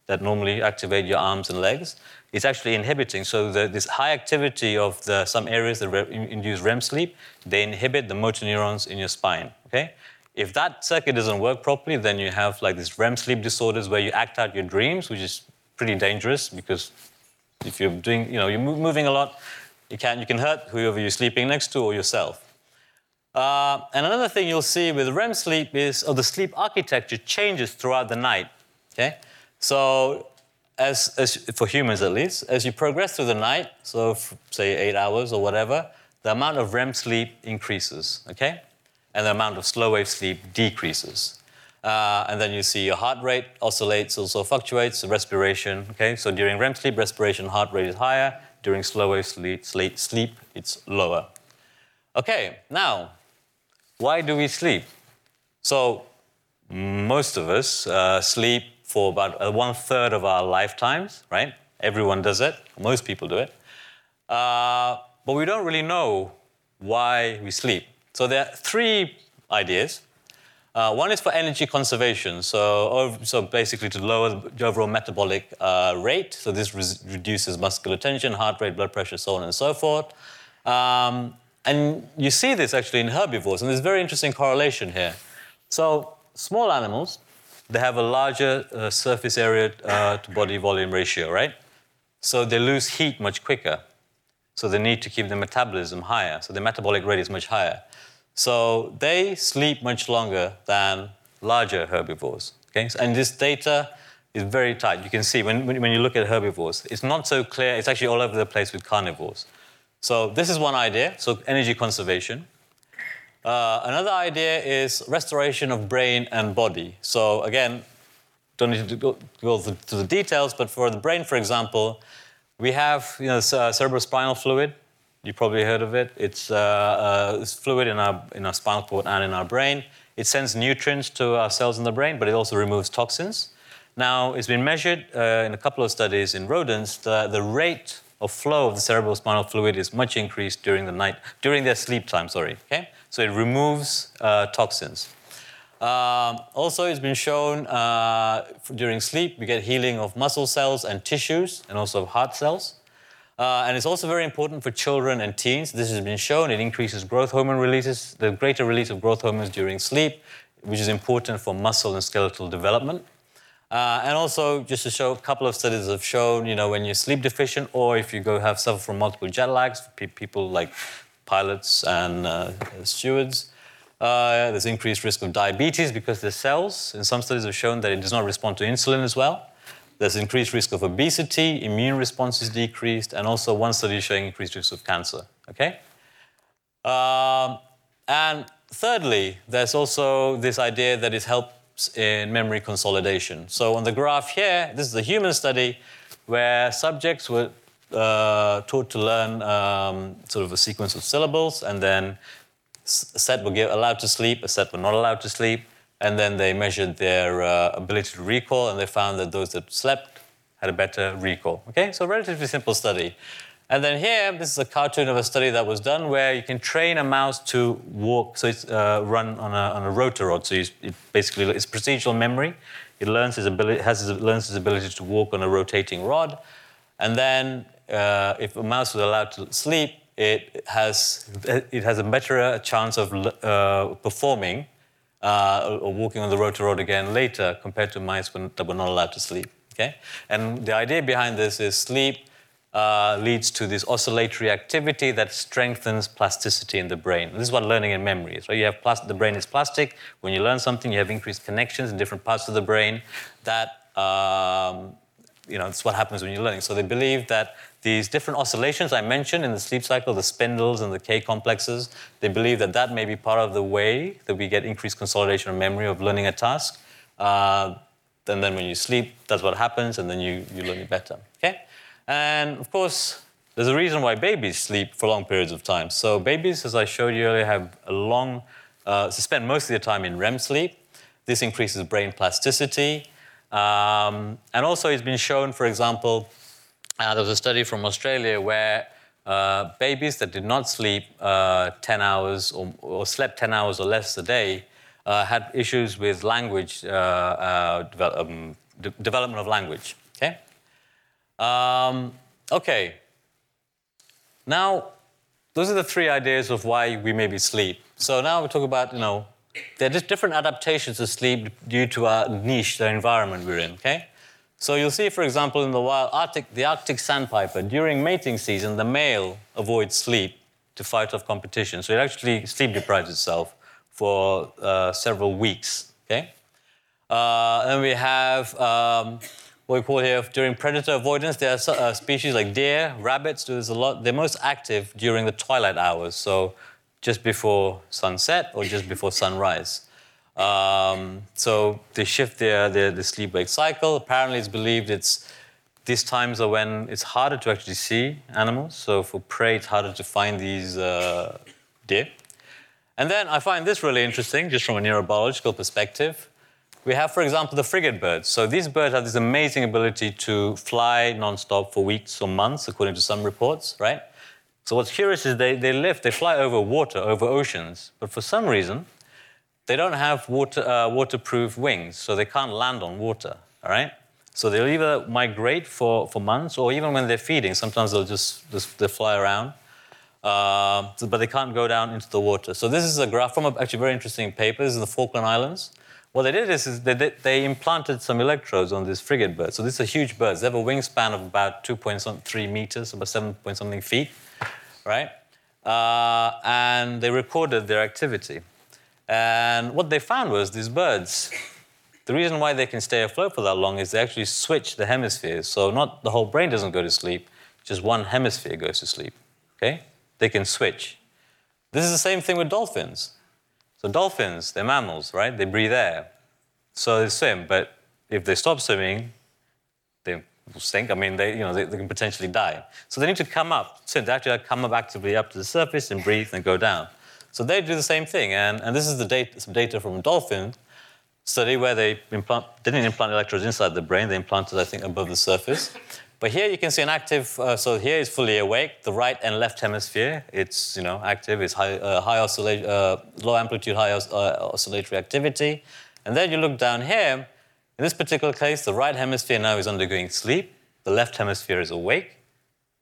S2: that normally activate your arms and legs. It's actually inhibiting. So the, this high activity of the, some areas that re- induce REM sleep, they inhibit the motor neurons in your spine. Okay? If that circuit doesn't work properly, then you have like these REM sleep disorders where you act out your dreams, which is pretty dangerous because if you're doing, you know, you're moving a lot, you can, you can hurt whoever you're sleeping next to or yourself. Uh, and another thing you'll see with REM sleep is, oh, the sleep architecture changes throughout the night. Okay, so as, as for humans at least, as you progress through the night, so say eight hours or whatever, the amount of REM sleep increases, okay? And the amount of slow wave sleep decreases. Uh, and then you see your heart rate oscillates, also fluctuates, respiration, okay? So during REM sleep, respiration, heart rate is higher. During slow wave sleep, sleep, sleep it's lower. Okay, now, why do we sleep? So, most of us uh, sleep for about uh, one third of our lifetimes, right? Everyone does it, most people do it. Uh, but we don't really know why we sleep. So, there are three ideas. Uh, one is for energy conservation, so, so basically to lower the overall metabolic uh, rate. So this re- reduces muscular tension, heart rate, blood pressure, so on and so forth. Um, and you see this actually in herbivores, and there's a very interesting correlation here. So small animals, they have a larger uh, surface area uh, to body volume ratio, right? So they lose heat much quicker. So they need to keep the metabolism higher. So the metabolic rate is much higher. So they sleep much longer than larger herbivores. Okay? And this data is very tight. You can see when, when you look at herbivores, it's not so clear. It's actually all over the place with carnivores. So this is one idea, so energy conservation. Uh, another idea is restoration of brain and body. So again, don't need to go, go to the details, but for the brain, for example, we have you know, cerebrospinal fluid, you probably heard of it. It's, uh, uh, it's fluid in our, in our spinal cord and in our brain. It sends nutrients to our cells in the brain, but it also removes toxins. Now, it's been measured uh, in a couple of studies in rodents. that the rate of flow of the cerebrospinal fluid is much increased during the night, during their sleep time, sorry. Okay? So it removes uh, toxins. Um, also, it's been shown uh, during sleep, we get healing of muscle cells and tissues, and also of heart cells. Uh, and it's also very important for children and teens. This has been shown. It increases growth hormone releases, the greater release of growth hormones during sleep, which is important for muscle and skeletal development. Uh, and also, just to show, a couple of studies have shown, you know, when you're sleep deficient or if you go have suffer from multiple jet lags, people like pilots and uh, stewards, uh, there's increased risk of diabetes because the cells, in some studies, have shown that it does not respond to insulin as well. There's increased risk of obesity, immune response is decreased, and also one study showing increased risk of cancer. Okay? Um, and thirdly, there's also this idea that it helps in memory consolidation. So on the graph here, this is a human study where subjects were uh, taught to learn um, sort of a sequence of syllables, and then a set were allowed to sleep, a set were not allowed to sleep and then they measured their uh, ability to recall, and they found that those that slept had a better recall. Okay, so relatively simple study. And then here, this is a cartoon of a study that was done where you can train a mouse to walk, so it's uh, run on a, on a rotarod. So it basically it's procedural memory. It learns its ability, has his, learns his ability to walk on a rotating rod, and then uh, if a mouse was allowed to sleep, it has it has a better chance of uh, performing uh, or walking on the rotarod again later compared to mice that were not allowed to sleep. Okay? And the idea behind this is sleep uh, leads to this oscillatory activity that strengthens plasticity in the brain. This is what learning and memory is. Right? You have the brain is plastic. When you learn something, you have increased connections in different parts of the brain. That um, you know, it's what happens when you're learning. So they believe that these different oscillations I mentioned in the sleep cycle, the spindles and the K complexes, they believe that that may be part of the way that we get increased consolidation of memory of learning a task. Uh, and then when you sleep, that's what happens, and then you, you learn it better. Okay? And of course, there's a reason why babies sleep for long periods of time. So babies, as I showed you earlier, have a long, uh, spend most of their time in REM sleep. This increases brain plasticity. Um, and also, it's been shown, for example, uh, there was a study from Australia where uh, babies that did not sleep uh, 10 hours or, or, slept 10 hours or less a day uh, had issues with language, uh, uh, develop, um, de- development of language. Okay? Um, okay. Now, those are the three ideas of why we maybe sleep. So now we talk about, you know, there are just different adaptations to sleep due to our niche, the environment we're in, okay? So you'll see, for example, in the wild Arctic, the Arctic sandpiper, during mating season, the male avoids sleep to fight off competition. So it actually sleep deprives itself for uh, several weeks, okay? Uh, and we have um, what we call here during predator avoidance. There are uh, species like deer, rabbits. There's a lot. They're most active during the twilight hours, so just before sunset or just before sunrise. Um, so they shift their, their, their sleep-wake cycle. Apparently, it's believed it's these times are when it's harder to actually see animals. So for prey, it's harder to find these uh, deer. And then I find this really interesting, just from a neurobiological perspective. We have, for example, the frigate birds. So these birds have this amazing ability to fly nonstop for weeks or months, according to some reports, right? So what's curious is they, they live, they fly over water, over oceans, but for some reason, they don't have water, uh, waterproof wings, so they can't land on water, all right? So they'll either migrate for, for months, or even when they're feeding, sometimes they'll just, just they fly around. Uh, but they can't go down into the water. So this is a graph from a actually very interesting paper. This is the Falkland Islands. What they did is, is they, did, they implanted some electrodes on this frigate bird. So these are huge birds. They have a wingspan of about 2.3 meters, about 7 point something feet, right? Uh, and they recorded their activity. And what they found was these birds, the reason why they can stay afloat for that long is they actually switch the hemispheres. So not the whole brain doesn't go to sleep, just one hemisphere goes to sleep. Okay? they can switch. This is the same thing with dolphins. So dolphins, they're mammals, right? They breathe air. So they swim, but if they stop swimming, sink. I mean, they, you know, they, they can potentially die. So they need to come up, swim. They actually come up actively up to the surface and breathe and go down. So they do the same thing. And, and this is the data, some data from a dolphin study where they implant, didn't implant electrodes inside the brain. They implanted, I think, above the surface. But here you can see an active, uh, so here is fully awake, the right and left hemisphere, it's, you know, active, it's high, uh, high oscillate, uh, low amplitude, high os- uh, oscillatory activity. And then you look down here, in this particular case, the right hemisphere now is undergoing sleep, the left hemisphere is awake,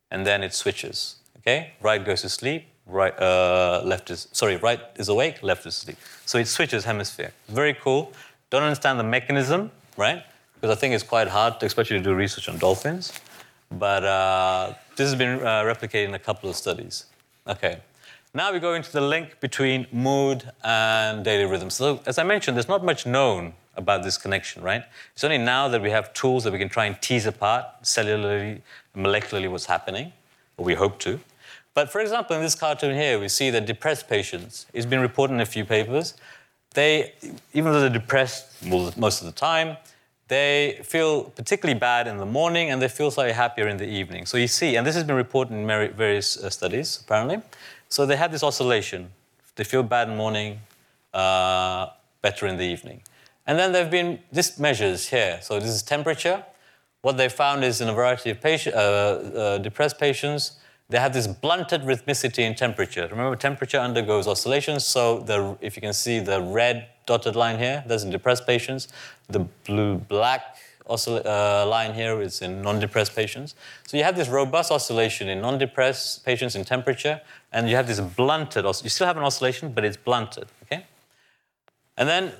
S2: and then it switches, okay? Right goes to sleep, right, uh, left is, sorry, right is awake, left is asleep. So it switches hemisphere. Very cool. Don't understand the mechanism, right? Because I think it's quite hard, to, especially to do research on dolphins. But uh, this has been uh, replicated in a couple of studies. Okay. Now we go into the link between mood and daily rhythm. So, as I mentioned, there's not much known about this connection, right? It's only now that we have tools that we can try and tease apart cellularly, molecularly what's happening, or we hope to. But for example, in this cartoon here, we see that depressed patients, it's been reported in a few papers, they, even though they're depressed most of the time, they feel particularly bad in the morning and they feel slightly happier in the evening. So you see, and this has been reported in various uh, studies apparently. So they have this oscillation. They feel bad in the morning, uh, better in the evening. And then there have been this measures here. So this is temperature. What they found is in a variety of patient, uh, uh, depressed patients, they have this blunted rhythmicity in temperature. Remember, temperature undergoes oscillations. So the, if you can see the red dotted line here, that's in depressed patients. The blue-black uh, line here is in non-depressed patients. So you have this robust oscillation in non-depressed patients in temperature, and you have this blunted, you still have an oscillation, but it's blunted, okay? And then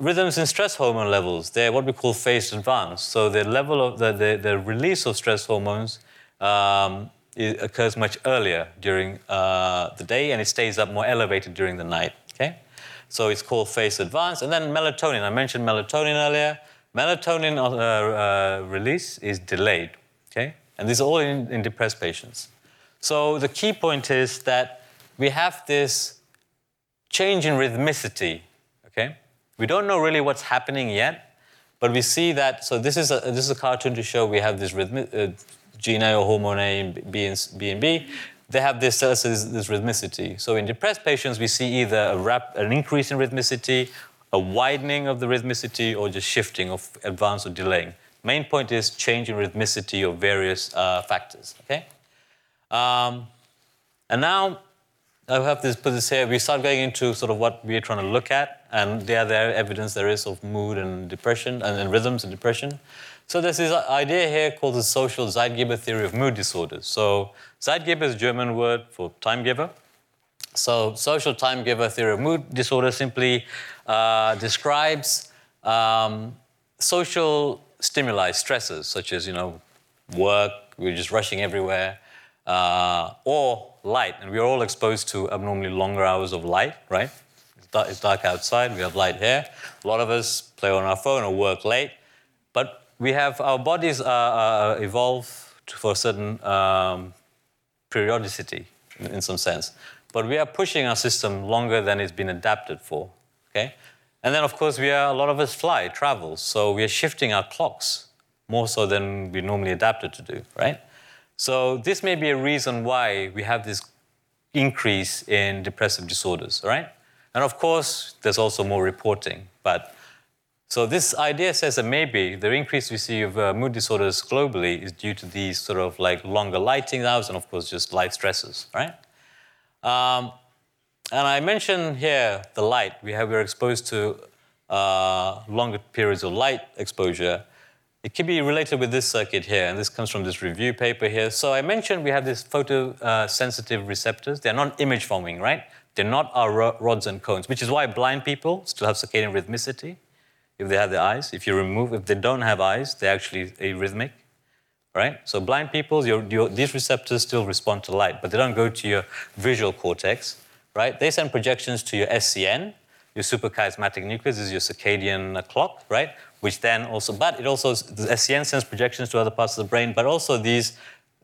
S2: rhythms in stress hormone levels, they're what we call phase advanced. So the level of the, the, the release of stress hormones um, occurs much earlier during uh, the day, and it stays up more elevated during the night, okay? So it's called phase advance. And then melatonin. I mentioned melatonin earlier. Melatonin uh, uh, release is delayed. Okay, and these are all in, in depressed patients. So the key point is that we have this change in rhythmicity. We don't know really what's happening yet, but we see that. So this is a this is a cartoon to show we have this rhythm, uh, gene A or hormone A, B and B and B they have this, uh, this, this, rhythmicity. So in depressed patients, we see either a rap, an increase in rhythmicity, a widening of the rhythmicity, or just shifting of advance or delaying. Main point is change in rhythmicity of various uh, factors. Okay. Um, and now I have this put this here. We start going into sort of what we're trying to look at, and there, there evidence there is of mood and depression and, and rhythms and depression. So there's this idea here called the social Zeitgeber theory of mood disorders. So Zeitgeber is a German word for time giver. So social time giver theory of mood disorder simply uh, describes um, social stimuli, stresses, such as, you know, work, we're just rushing everywhere, uh, or light. And we're all exposed to abnormally longer hours of light, right? It's dark, outside, we have light here. A lot of us play on our phone or work late. But we have our bodies uh, evolve for a certain um, periodicity in, some sense, but we are pushing our system longer than it's been adapted for. Okay, and then of course we are a lot of us fly, travel, so we are shifting our clocks more so than we normally adapted to do, right? So this may be a reason why we have this increase in depressive disorders, right? And of course, there's also more reporting. But so this idea says that maybe the increase we see of uh, mood disorders globally is due to these sort of like longer lighting hours and of course just light stresses, right? Um, and I mentioned here the light. We have we're exposed to uh, longer periods of light exposure. It can be related with this circuit here, and this comes from this review paper here. So I mentioned we have these photosensitive receptors. They're not image forming, right? They're not our rods and cones, which is why blind people still have circadian rhythmicity if they have their eyes. If you remove, if they don't have eyes, they're actually arrhythmic, right? So blind people, your, your, these receptors still respond to light, but they don't go to your visual cortex, right? They send projections to your SCN, your suprachiasmatic nucleus is your circadian clock, right? which then also, but it also, the SCN sends projections to other parts of the brain, but also these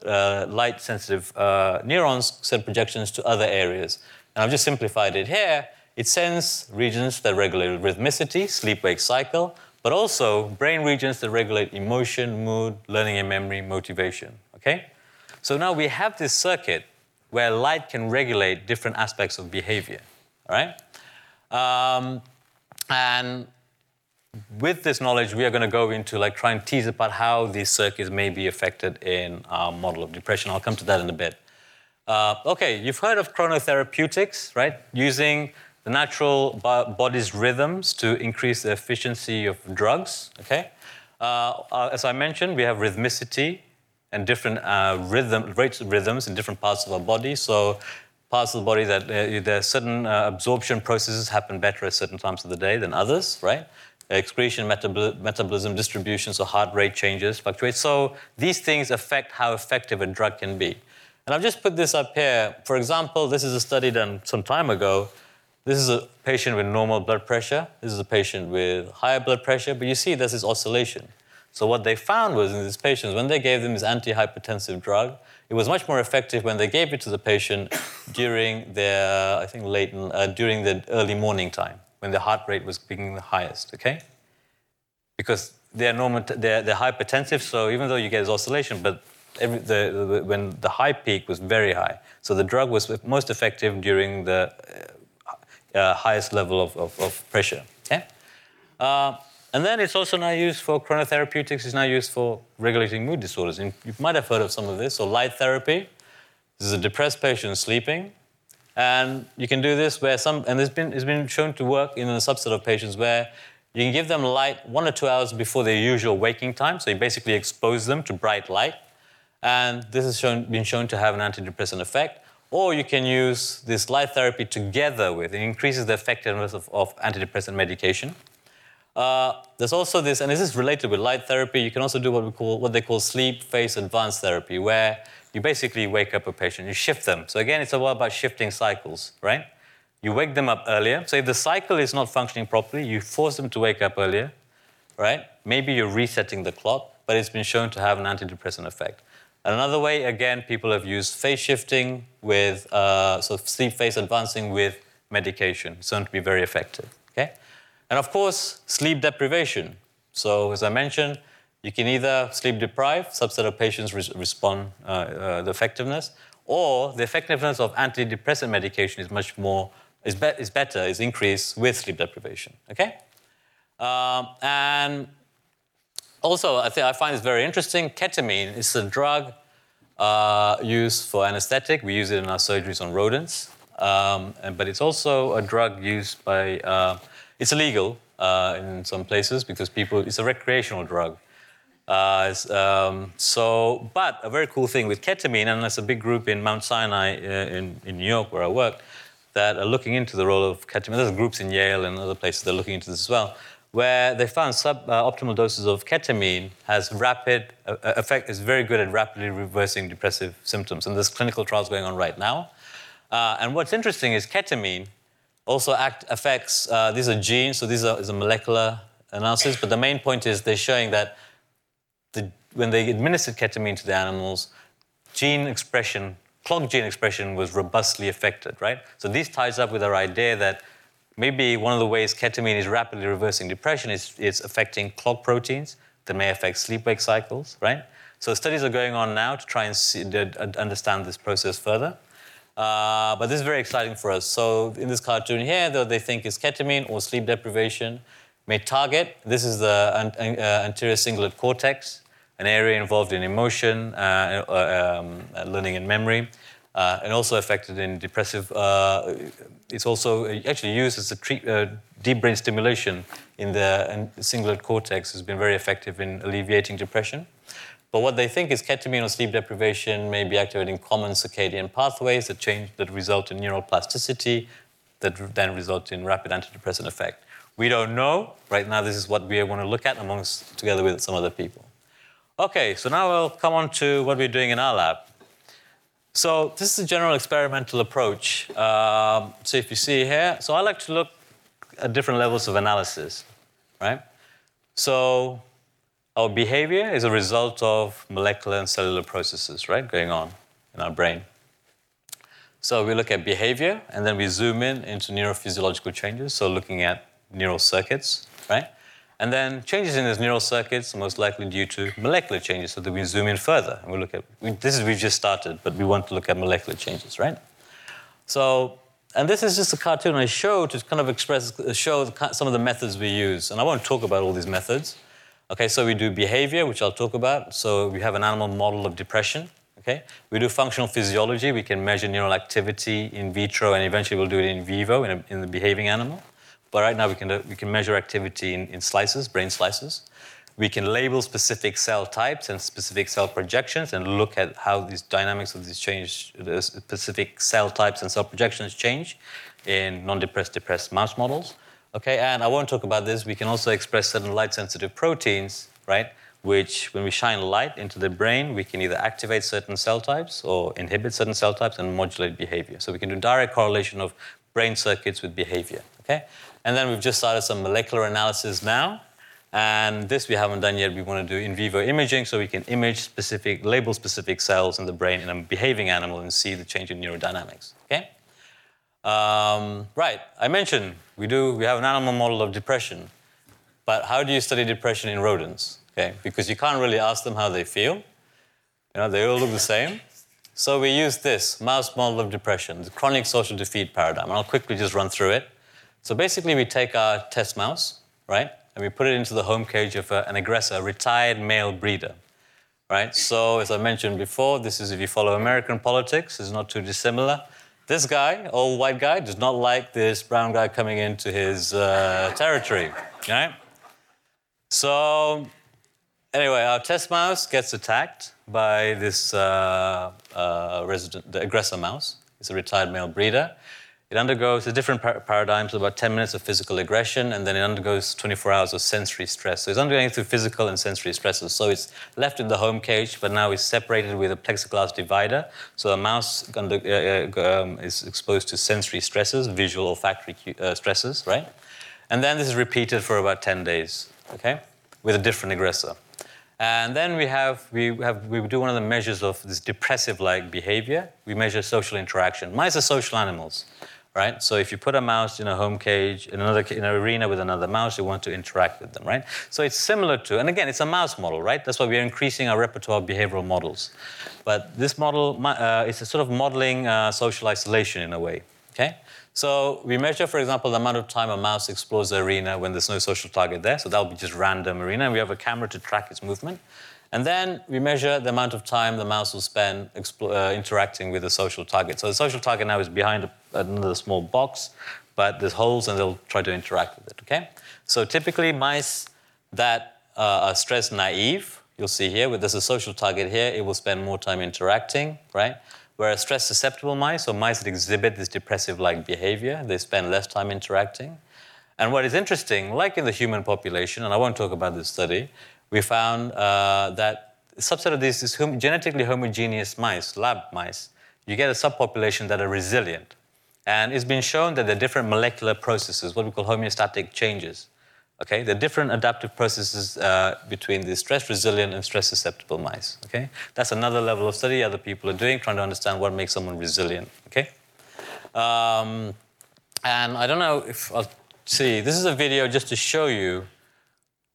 S2: uh, light sensitive uh, neurons send projections to other areas. And I've just simplified it here. It sends regions that regulate rhythmicity, sleep wake cycle, but also brain regions that regulate emotion, mood, learning and memory, motivation. Okay? So now we have this circuit where light can regulate different aspects of behavior. All right? Um, and with this knowledge, we are going to go into like try and tease apart how these circuits may be affected in our model of depression. I'll come to that in a bit. Uh, okay, you've heard of chronotherapeutics, right? Using the natural body's rhythms to increase the efficiency of drugs. Okay, uh, uh, as I mentioned, we have rhythmicity and different uh, rhythm rates of rhythms in different parts of our body. So parts of the body that uh, there are certain uh, absorption processes happen better at certain times of the day than others, right? excretion, metabol- metabolism, distribution, so heart rate changes, fluctuate. So these things affect how effective a drug can be. And I've just put this up here. For example, this is a study done some time ago. This is a patient with normal blood pressure. This is a patient with higher blood pressure, but you see there's this oscillation. So what they found was in these patients, when they gave them this antihypertensive drug, it was much more effective when they gave it to the patient during their, I think, late, uh, during the early morning time when the heart rate was being the highest, okay? Because they're, normal, they're, they're hypertensive, so even though you get this oscillation, but every, the, the, when the high peak was very high. So the drug was most effective during the uh, uh, highest level of, of, of pressure, okay? Uh, and then it's also now used for chronotherapeutics, it's now used for regulating mood disorders. And you might have heard of some of this. So light therapy, this is a depressed patient sleeping, and you can do this where some, and it's been, it's been shown to work in a subset of patients where you can give them light one or two hours before their usual waking time. So you basically expose them to bright light. And this has shown, been shown to have an antidepressant effect. Or you can use this light therapy together with it increases the effectiveness of, of antidepressant medication. Uh, there's also this, and this is related with light therapy. You can also do what we call what they call sleep phase advanced therapy, where you basically wake up a patient, you shift them. So again, it's all about shifting cycles, right? You wake them up earlier. So if the cycle is not functioning properly, you force them to wake up earlier, right? Maybe you're resetting the clock, but it's been shown to have an antidepressant effect. Another way, again, people have used phase shifting with, uh, so sleep phase advancing with medication. It's to be very effective, okay? And of course, sleep deprivation. So as I mentioned, you can either sleep deprived, subset of patients re- respond uh, uh, the effectiveness, or the effectiveness of antidepressant medication is much more is, be- is better, is increased with sleep deprivation. Okay, um, and also I think I find this very interesting. Ketamine is a drug uh, used for anesthetic. We use it in our surgeries on rodents, um, and, but it's also a drug used by. Uh, it's illegal uh, in some places because people. It's a recreational drug. Uh, um, so, but a very cool thing with ketamine, and there's a big group in Mount Sinai uh, in, in New York where I work that are looking into the role of ketamine. There's groups in Yale and other places that are looking into this as well, where they found suboptimal uh, doses of ketamine has rapid uh, uh, effect, is very good at rapidly reversing depressive symptoms. And there's clinical trials going on right now. Uh, and what's interesting is ketamine also act, affects, these are genes, so these are, is a molecular analysis, but the main point is they're showing that when they administered ketamine to the animals, gene expression, clock gene expression was robustly affected, right? So this ties up with our idea that maybe one of the ways ketamine is rapidly reversing depression is it's affecting clock proteins that may affect sleep-wake cycles, right? So studies are going on now to try and see, understand this process further. Uh, but this is very exciting for us. So in this cartoon here, though they think is ketamine or sleep deprivation, may target. This is the uh, anterior cingulate cortex, an area involved in emotion, uh, uh um, uh, learning, and memory. Uh, and also affected in depressive. Uh, it's also actually used as a treat, uh, deep brain stimulation in the cingulate cortex has been very effective in alleviating depression. But what they think is ketamine or sleep deprivation may be activating common circadian pathways that change that result in neural plasticity, that then result in rapid antidepressant effect. We don't know. Right now, this is what we want to look at amongst together with some other people. Okay, so now we'll come on to what we're doing in our lab. So this is a general experimental approach. Um, so if you see here, so I like to look at different levels of analysis, right? So our behavior is a result of molecular and cellular processes, right, going on in our brain. So we look at behavior and then we zoom in into neurophysiological changes, so looking at neural circuits, right? And then changes in those neural circuits are most likely due to molecular changes, so that we zoom in further and we look at this is we've just started, but we want to look at molecular changes, right? So, and this is just a cartoon I show to kind of express show some of the methods we use, and I won't talk about all these methods. Okay, so we do behavior, which I'll talk about. So we have an animal model of depression. Okay, we do functional physiology. We can measure neural activity in vitro, and eventually we'll do it in vivo in, a, in the behaving animal. But right now we can, we can measure activity in, in slices, brain slices. We can label specific cell types and specific cell projections and look at how these dynamics of these change, the specific cell types and cell projections change in non-depressed depressed mouse models. Okay, and I won't talk about this. We can also express certain light-sensitive proteins, right? Which, when we shine light into the brain, we can either activate certain cell types or inhibit certain cell types and modulate behavior. So we can do direct correlation of brain circuits with behavior. Okay, and then we've just started some molecular analysis now. And this we haven't done yet. We want to do in vivo imaging so we can image specific, label specific cells in the brain in a behaving animal and see the change in neurodynamics. Okay? Um, right, I mentioned we do we have an animal model of depression, but how do you study depression in rodents? Okay, because you can't really ask them how they feel. You know, they all look the same. So we use this mouse model of depression, the chronic social defeat paradigm. And I'll quickly just run through it. So basically, we take our test mouse, right, and we put it into the home cage of a, an aggressor, a retired male breeder, right? So as I mentioned before, this is if you follow American politics, it's not too dissimilar. This guy, old white guy, does not like this brown guy coming into his uh, territory, right? So, anyway, our test mouse gets attacked by this uh, uh, resident, the aggressor mouse. It's a retired male breeder. It undergoes a different par- paradigm, so about 10 minutes of physical aggression, and then it undergoes 24 hours of sensory stress. So it's undergoing through physical and sensory stresses. So it's left in the home cage, but now it's separated with a plexiglass divider. So a mouse under, uh, uh, um, is exposed to sensory stresses, visual, olfactory uh, stresses, right? And then this is repeated for about 10 days, okay, with a different aggressor. And then we have we have we do one of the measures of this depressive-like behavior. We measure social interaction. Mice are social animals right? So if you put a mouse in a home cage, in another in an arena with another mouse, you want to interact with them, right? So it's similar to, and again, it's a mouse model, right? That's why we're increasing our repertoire of behavioral models. But this model uh, is a sort of modeling uh, social isolation in a way, okay? So we measure, for example, the amount of time a mouse explores the arena when there's no social target there. So that'll be just random arena, and we have a camera to track its movement. And then we measure the amount of time the mouse will spend uh, interacting with the social target. So the social target now is behind a, another small box, but there's holes and they'll try to interact with it, okay? So typically mice that uh, are stress naive, you'll see here, with there's a social target here, it will spend more time interacting, right? Whereas stress susceptible mice, or mice that exhibit this depressive like behavior, they spend less time interacting. And what is interesting, like in the human population, and I won't talk about this study, we found uh, that a subset of these is hom- genetically homogeneous mice, lab mice. You get a subpopulation that are resilient. And it's been shown that there are different molecular processes, what we call homeostatic changes, Okay, there are different adaptive processes uh, between the stress resilient and stress susceptible mice. Okay, that's another level of study other people are doing, trying to understand what makes someone resilient. Okay, um, and I don't know if I'll see. This is a video just to show you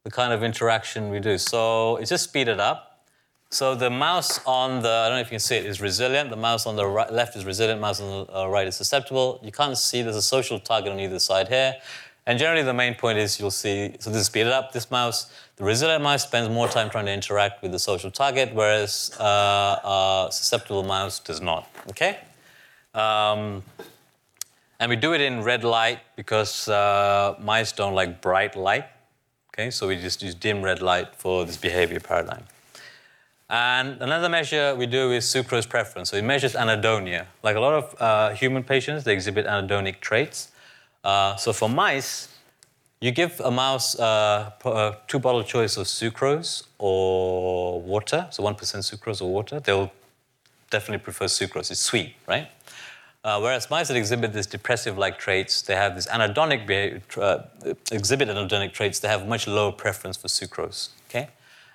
S2: the kind of interaction we do. So it's just speeded up. So the mouse on the I don't know if you can see it is resilient. The mouse on the right, left is resilient. Mouse on the uh, right is susceptible. You can't see there's a social target on either side here. And generally, the main point is you'll see, so this is speeded up, this mouse, the resilient mouse spends more time trying to interact with the social target, whereas uh, uh, susceptible mouse does not, okay? Um, and we do it in red light because uh, mice don't like bright light, okay? So we just use dim red light for this behavior paradigm. And another measure we do is sucrose preference. So it measures anhedonia. Like a lot of uh, human patients, they exhibit anhedonic traits. Uh, so for mice, you give a mouse uh, a uh, two bottle choice of sucrose or water, so 1% sucrose or water. They'll definitely prefer sucrose. It's sweet, right? Uh, whereas mice that exhibit these depressive-like traits, they have this anhedonic behavior, uh, exhibit anhedonic traits, they have much lower preference for sucrose, okay?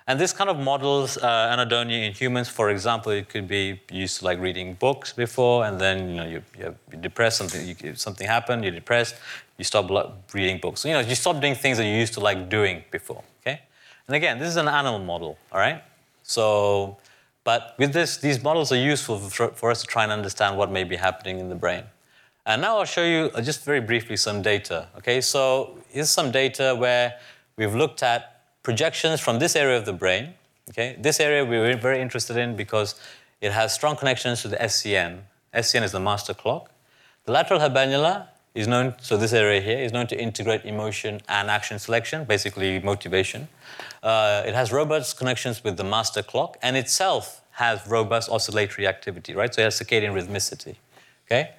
S2: And this kind of models uh, anhedonia in humans. For example, it could be used to like reading books before, and then you know you, you're depressed. Something you, something happened. You're depressed. You stop reading books. You know you stop doing things that you used to like doing before. Okay. And again, this is an animal model. All right. So, but with this, these models are useful for, for us to try and understand what may be happening in the brain. And now I'll show you uh, just very briefly some data. Okay. So here's some data where we've looked at projections from this area of the brain. Okay, this area we're very interested in because it has strong connections to the SCN. SCN is the master clock. The lateral habenula is known, so this area here is known to integrate emotion and action selection, basically motivation. Uh, it has robust connections with the master clock and itself has robust oscillatory activity, right? So it has circadian rhythmicity. Okay?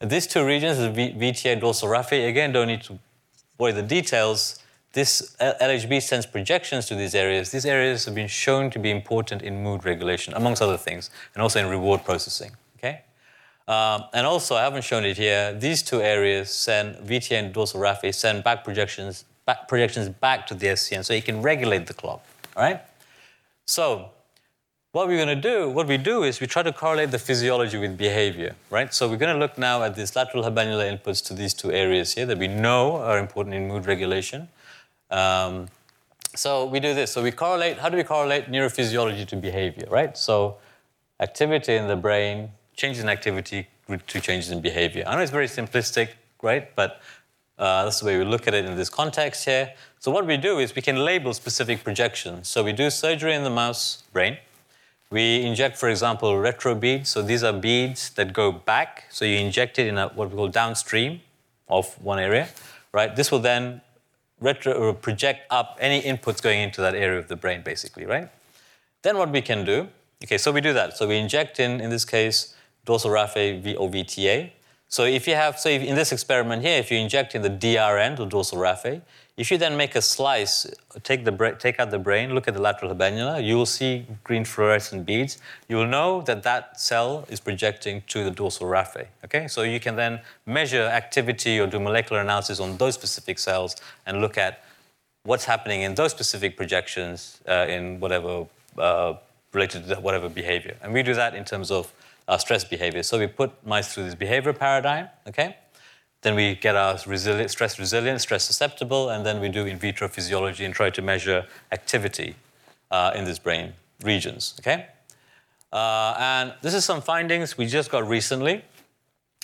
S2: These two regions, the VTA and dorsal raphe, again, don't need to worry the details this LHB sends projections to these areas. These areas have been shown to be important in mood regulation, amongst other things, and also in reward processing. Okay? Um, and also, I haven't shown it here, these two areas send, VTA and dorsal raphe, send back projections, back projections back to the SCN so you can regulate the clock. All right? So, what we're going to do, what we do is we try to correlate the physiology with behavior, right? So we're going to look now at these lateral habenula inputs to these two areas here that we know are important in mood regulation. Um, so we do this. So we correlate, how do we correlate neurophysiology to behavior, right? So activity in the brain, changes in activity to changes in behavior. I know it's very simplistic, right? But uh, that's the way we look at it in this context here. So what we do is we can label specific projections. So we do surgery in the mouse brain. We inject, for example, retro beads. So these are beads that go back. So you inject it in a, what we call downstream of one area, right? This will then retro or project up any inputs going into that area of the brain, basically, right? Then what we can do, okay, so we do that. So we inject in, in this case, dorsal raphe v or VTA. So if you have, so if in this experiment here, if you inject in the DRN, or dorsal raphe, if you then make a slice, take, the, take out the brain, look at the lateral habenula, you will see green fluorescent beads. You will know that that cell is projecting to the dorsal raphe. Okay, so you can then measure activity or do molecular analysis on those specific cells and look at what's happening in those specific projections uh, in whatever uh, related to whatever behavior. And we do that in terms of uh, stress behavior. So we put mice through this behavior paradigm. Okay. Then we get our resilient, stress resilient, stress susceptible, and then we do in vitro physiology and try to measure activity uh, in these brain regions. Okay? Uh, and this is some findings we just got recently.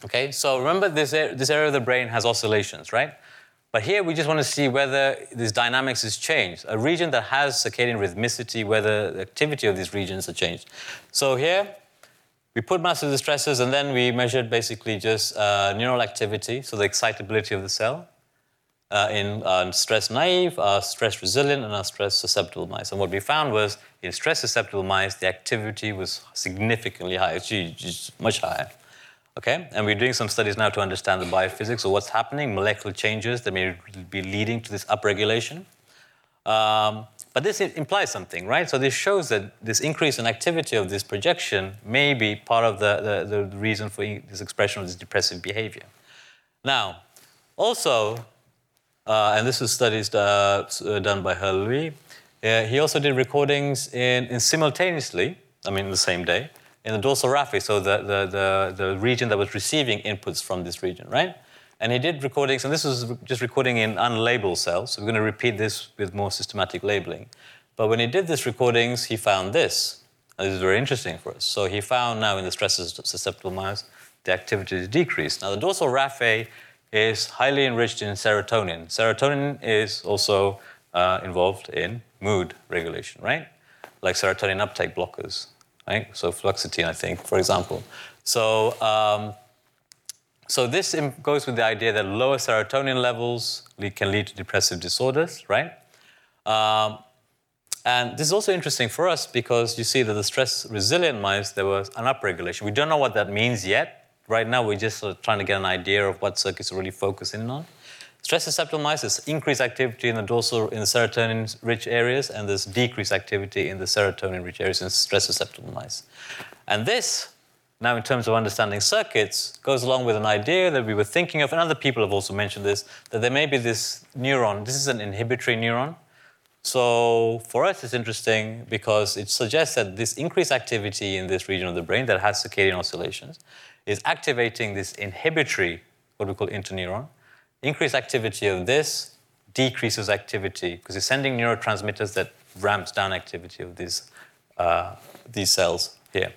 S2: Okay, so remember this, this area of the brain has oscillations, right? But here we just want to see whether this dynamics is changed. A region that has circadian rhythmicity, whether the activity of these regions are changed. So here we put massive stressors and then we measured basically just uh, neural activity, so the excitability of the cell, uh, in uh, stress naive, uh, stress resilient, and our stress susceptible mice. And what we found was in stress susceptible mice, the activity was significantly higher, it's much higher. Okay, and we're doing some studies now to understand the biophysics of what's happening, molecular changes that may be leading to this upregulation. Um, but this implies something, right? So this shows that this increase in activity of this projection may be part of the, the, the reason for this expression of this depressive behavior. Now, also, uh, and this was studies uh, uh done by He Uh, he also did recordings in, in, simultaneously, I mean, the same day, in the dorsal raphe, so the, the, the, the region that was receiving inputs from this region, right? And he did recordings, and this was just recording in unlabeled cells. So we're going to repeat this with more systematic labeling. But when he did these recordings, he found this. And this is very interesting for us. So he found now in the stress susceptible mouse, the activity decreased. Now, the dorsal raphe is highly enriched in serotonin. Serotonin is also uh, involved in mood regulation, right? Like serotonin uptake blockers, right? So fluoxetine, I think, for example. So, um, so this goes with the idea that lower serotonin levels can lead to depressive disorders, right? Um, and this is also interesting for us because you see that the stress resilient mice, there was an upregulation. We don't know what that means yet. Right now, we're just sort of trying to get an idea of what circuits are really focusing on. Stress susceptible mice, there's increased activity in the dorsal, in the serotonin rich areas, and there's decreased activity in the serotonin rich areas in stress susceptible mice. And this, now in terms of understanding circuits, goes along with an idea that we were thinking of, and other people have also mentioned this, that there may be this neuron, this is an inhibitory neuron. So for us, it's interesting because it suggests that this increased activity in this region of the brain that has circadian oscillations is activating this inhibitory, what we call interneuron, increased activity of this decreases activity because it's sending neurotransmitters that ramps down activity of these, uh, these cells here?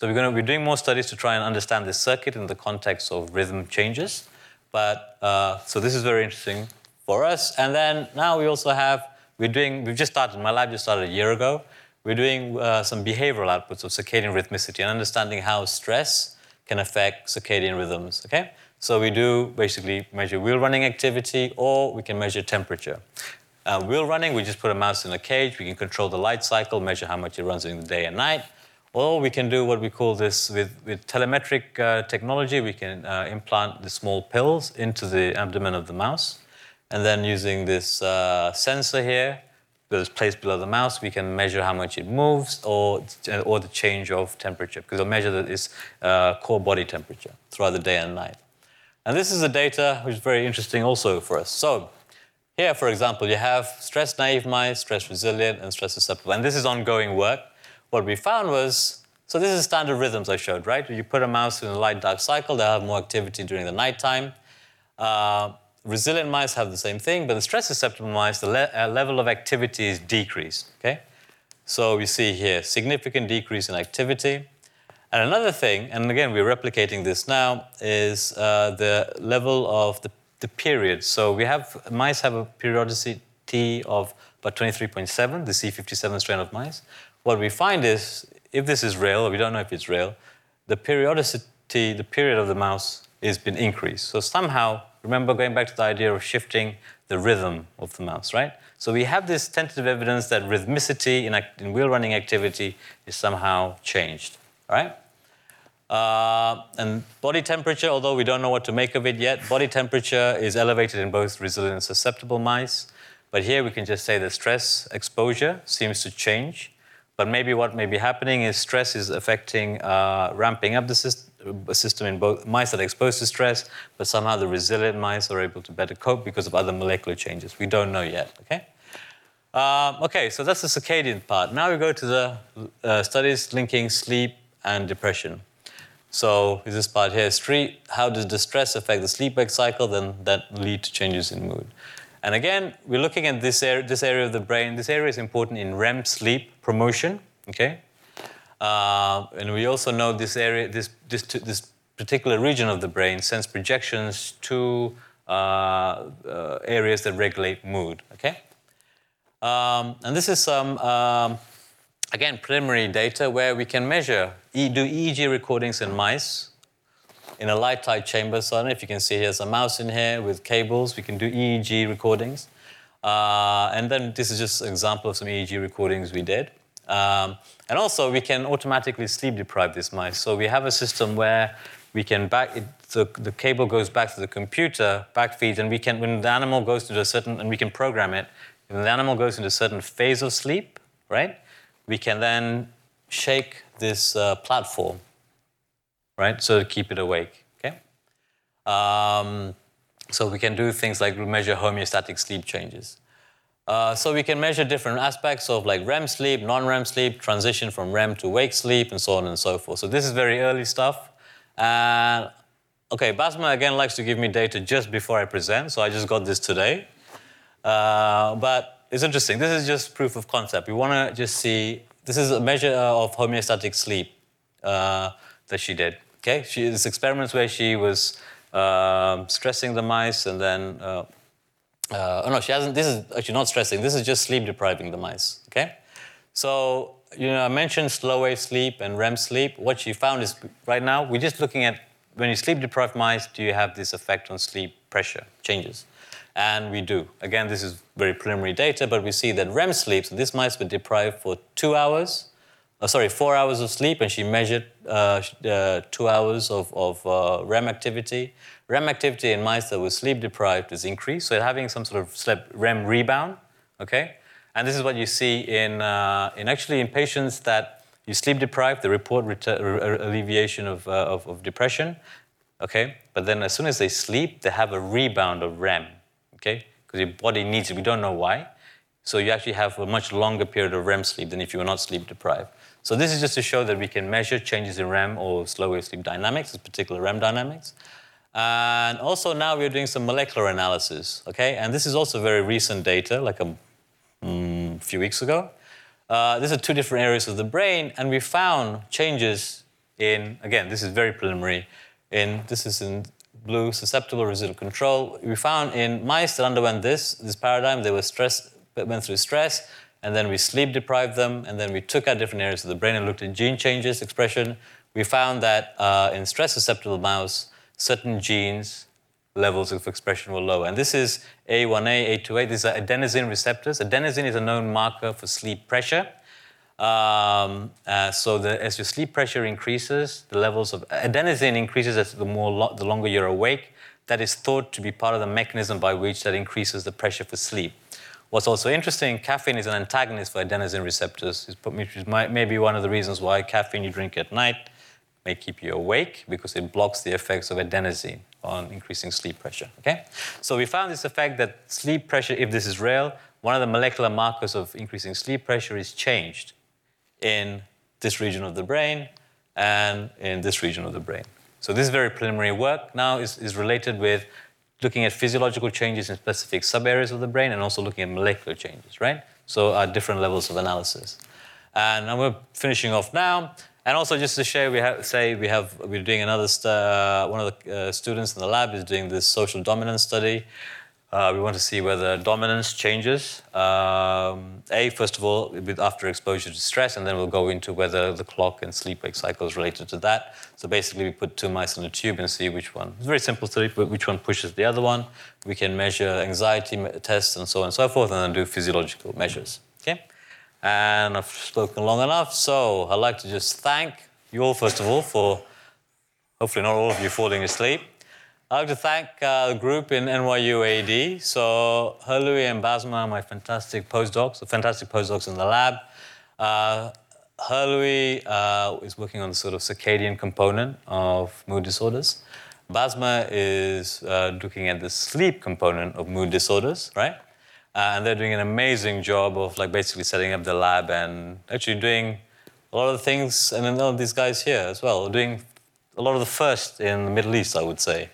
S2: So we're going to be doing more studies to try and understand this circuit in the context of rhythm changes. But, uh, so this is very interesting for us. And then now we also have, we're doing, we've just started, my lab just started a year ago. We're doing uh, some behavioral outputs of circadian rhythmicity and understanding how stress can affect circadian rhythms, okay? So we do basically measure wheel running activity or we can measure temperature. Uh, wheel running, we just put a mouse in a cage, we can control the light cycle, measure how much it runs during the day and night. Or we can do what we call this with, with telemetric uh, technology. We can uh, implant the small pills into the abdomen of the mouse. And then using this uh, sensor here, that is placed below the mouse, we can measure how much it moves or, or the change of temperature, because we'll measure its uh, core body temperature throughout the day and night. And this is the data which is very interesting also for us. So here, for example, you have stress naive mice, stress resilient, and stress susceptible. And this is ongoing work. What we found was, so this is standard rhythms I showed, right? You put a mouse in a light dark cycle, they'll have more activity during the nighttime. Uh, resilient mice have the same thing, but the stress susceptible mice, the le- uh, level of activity is decreased, okay? So we see here significant decrease in activity. And another thing, and again, we're replicating this now, is uh, the level of the, the period. So we have, mice have a periodicity of about 23.7, the C57 strain of mice. What we find is, if this is real, we don't know if it's real, the periodicity, the period of the mouse has been increased. So somehow, remember going back to the idea of shifting the rhythm of the mouse, right? So we have this tentative evidence that rhythmicity in, in wheel running activity is somehow changed, right? Uh, and body temperature, although we don't know what to make of it yet, body temperature is elevated in both resilient and susceptible mice. But here we can just say that stress exposure seems to change. But maybe what may be happening is stress is affecting, uh, ramping up the system, system in both mice that are exposed to stress, but somehow the resilient mice are able to better cope because of other molecular changes. We don't know yet, okay? Uh, okay, so that's the circadian part. Now we go to the uh, studies linking sleep and depression. So this part here, street, how does distress affect the sleep-wake cycle? Then that lead to changes in mood. And again, we're looking at this area, this area of the brain. This area is important in REM sleep promotion. Okay, uh, and we also know this area, this, this, this particular region of the brain sends projections to uh, uh, areas that regulate mood. Okay, um, and this is some um, again, preliminary data where we can measure, do EEG recordings in mice in a light tight chamber. So I don't know if you can see here's a mouse in here with cables. We can do EEG recordings. Uh, and then this is just an example of some EEG recordings we did. Um, and also we can automatically sleep deprive these mice. So we have a system where we can back, it, the, the cable goes back to the computer, back feeds, and we can, when the animal goes into a certain, and we can program it, when the animal goes into a certain phase of sleep, right? we can then shake this uh, platform, right? So to keep it awake, okay? Um, So we can do things like measure homeostatic sleep changes. Uh, so we can measure different aspects of like REM sleep, non-REM sleep, transition from REM to wake sleep, and so on and so forth. So this is very early stuff. And okay, Basma again likes to give me data just before I present, so I just got this today. Uh, but it's interesting. This is just proof of concept. We want to just see. This is a measure of homeostatic sleep uh, that she did. Okay, she this experiments where she was um, stressing the mice and then. Uh, oh no, she hasn't. This is actually not stressing. This is just sleep depriving the mice. Okay, so you know I mentioned slow wave sleep and REM sleep. What she found is right now we're just looking at when you sleep deprived mice, do you have this effect on sleep pressure changes? And we do. Again, this is very preliminary data, but we see that REM sleep. So these mice were deprived for two hours. Uh, sorry, four hours of sleep, and she measured uh, uh, two hours of, of uh, REM activity. REM activity in mice that were sleep deprived is increased, so having some sort of sleep REM rebound, okay? And this is what you see in, uh, in actually in patients that you sleep deprived, they report alleviation of, uh, of, of, depression, okay? But then as soon as they sleep, they have a rebound of REM, okay? Because your body needs it, we don't know why. So you actually have a much longer period of REM sleep than if you were not sleep deprived. So this is just to show that we can measure changes in REM or slow wave sleep dynamics, this particular REM dynamics. And also now we're doing some molecular analysis, okay? And this is also very recent data, like a mm, few weeks ago. Uh, these are two different areas of the brain, and we found changes in, again, this is very preliminary, in, this is in blue, susceptible residual control. We found in mice that underwent this, this paradigm, they were stressed, went through stress, and then we sleep deprived them, and then we took out different areas of the brain and looked at gene changes, expression. We found that uh, in stress susceptible mouse, certain genes levels of expression were lower. And this is A1A, A2A. These are adenosine receptors. Adenosine is a known marker for sleep pressure. Um, uh, so the, as your sleep pressure increases, the levels of adenosine increases as the more lo- the longer you're awake. That is thought to be part of the mechanism by which that increases the pressure for sleep. What's also interesting, caffeine is an antagonist for adenosine receptors, which is maybe one of the reasons why caffeine you drink at night may keep you awake because it blocks the effects of adenosine on increasing sleep pressure. Okay? So we found this effect that sleep pressure, if this is real, one of the molecular markers of increasing sleep pressure is changed in this region of the brain and in this region of the brain. So this very preliminary work now is, is related with looking at physiological changes in specific subareas of the brain and also looking at molecular changes, right? So at different levels of analysis. And we're finishing off now. And also, just to share, we have, say we have we're doing another uh, one of the uh, students in the lab is doing this social dominance study. Uh, we want to see whether dominance changes. Um, a first of all, with after exposure to stress, and then we'll go into whether the clock and sleep-wake cycle is related to that. So basically, we put two mice in a tube and see which one. It's very simple study, but which one pushes the other one. We can measure anxiety tests and so on and so forth, and then do physiological measures. Okay. And I've spoken long enough, so I'd like to just thank you all, first of all, for hopefully not all of you falling asleep. I'd like to thank uh, the group in NYU AD. So, Herlui and Basma, my fantastic postdocs, the fantastic postdocs in the lab. Uh, Herlui uh, is working on the sort of circadian component of mood disorders. Basma is uh, looking at the sleep component of mood disorders, right? Uh, and they're doing an amazing job of like basically setting up the lab and actually doing a lot of the things, and then all these guys here as well, doing a lot of the first in the Middle East, I would say.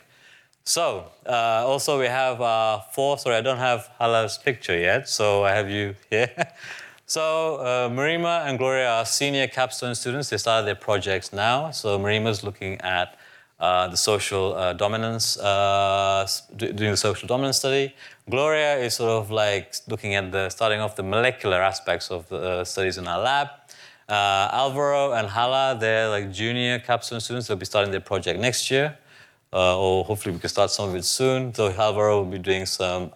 S2: So, uh, also we have uh, four, sorry, I don't have Hala's picture yet, so I have you here. so, uh, Marima and Gloria are senior capstone students. They started their projects now. So, Marima's looking at uh, the social uh, dominance, uh, doing the social dominance study. Gloria is sort of like looking at the starting off the molecular aspects of the uh, studies in our lab. Uh, Alvaro and Hala, they're like junior capstone students. They'll be starting their project next year, or hopefully we can start some of it soon. So Alvaro will be doing some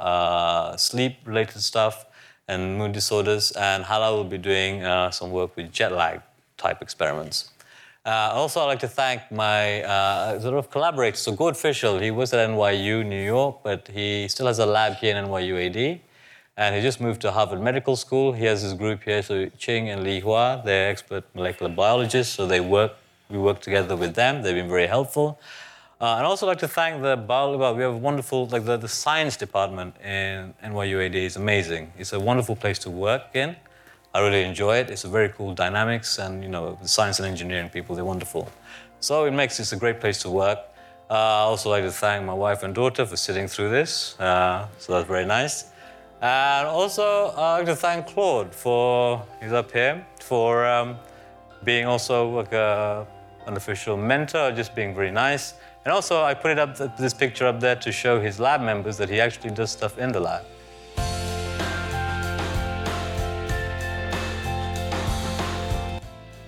S2: sleep-related stuff and mood disorders, and Hala will be doing some work with jet lag type experiments. Uh, also, I'd like to thank my uh, sort of collaborators. So, Gord Fishell, he was at NYU, New York, but he still has a lab here in NYU AD. And he just moved to Harvard Medical School. He has his group here, so Ching and Li Hua, they're expert molecular biologists, so they work, we work together with them. They've been very helpful. Uh, and also like to thank the bio, well, we have wonderful, like the, the science department in NYUAD is amazing. It's a wonderful place to work in. I really enjoy it. It's a very cool dynamics and, you know, the science and engineering people, they're wonderful. So it makes this a great place to work. Uh, I also like to thank my wife and daughter for sitting through this. Uh, so that's very nice. And also, I'd like to thank Claude for, he's up here, for um, being also like a, an official mentor, just being very nice. And also, I put it up this picture up there to show his lab members that he actually does stuff in the lab.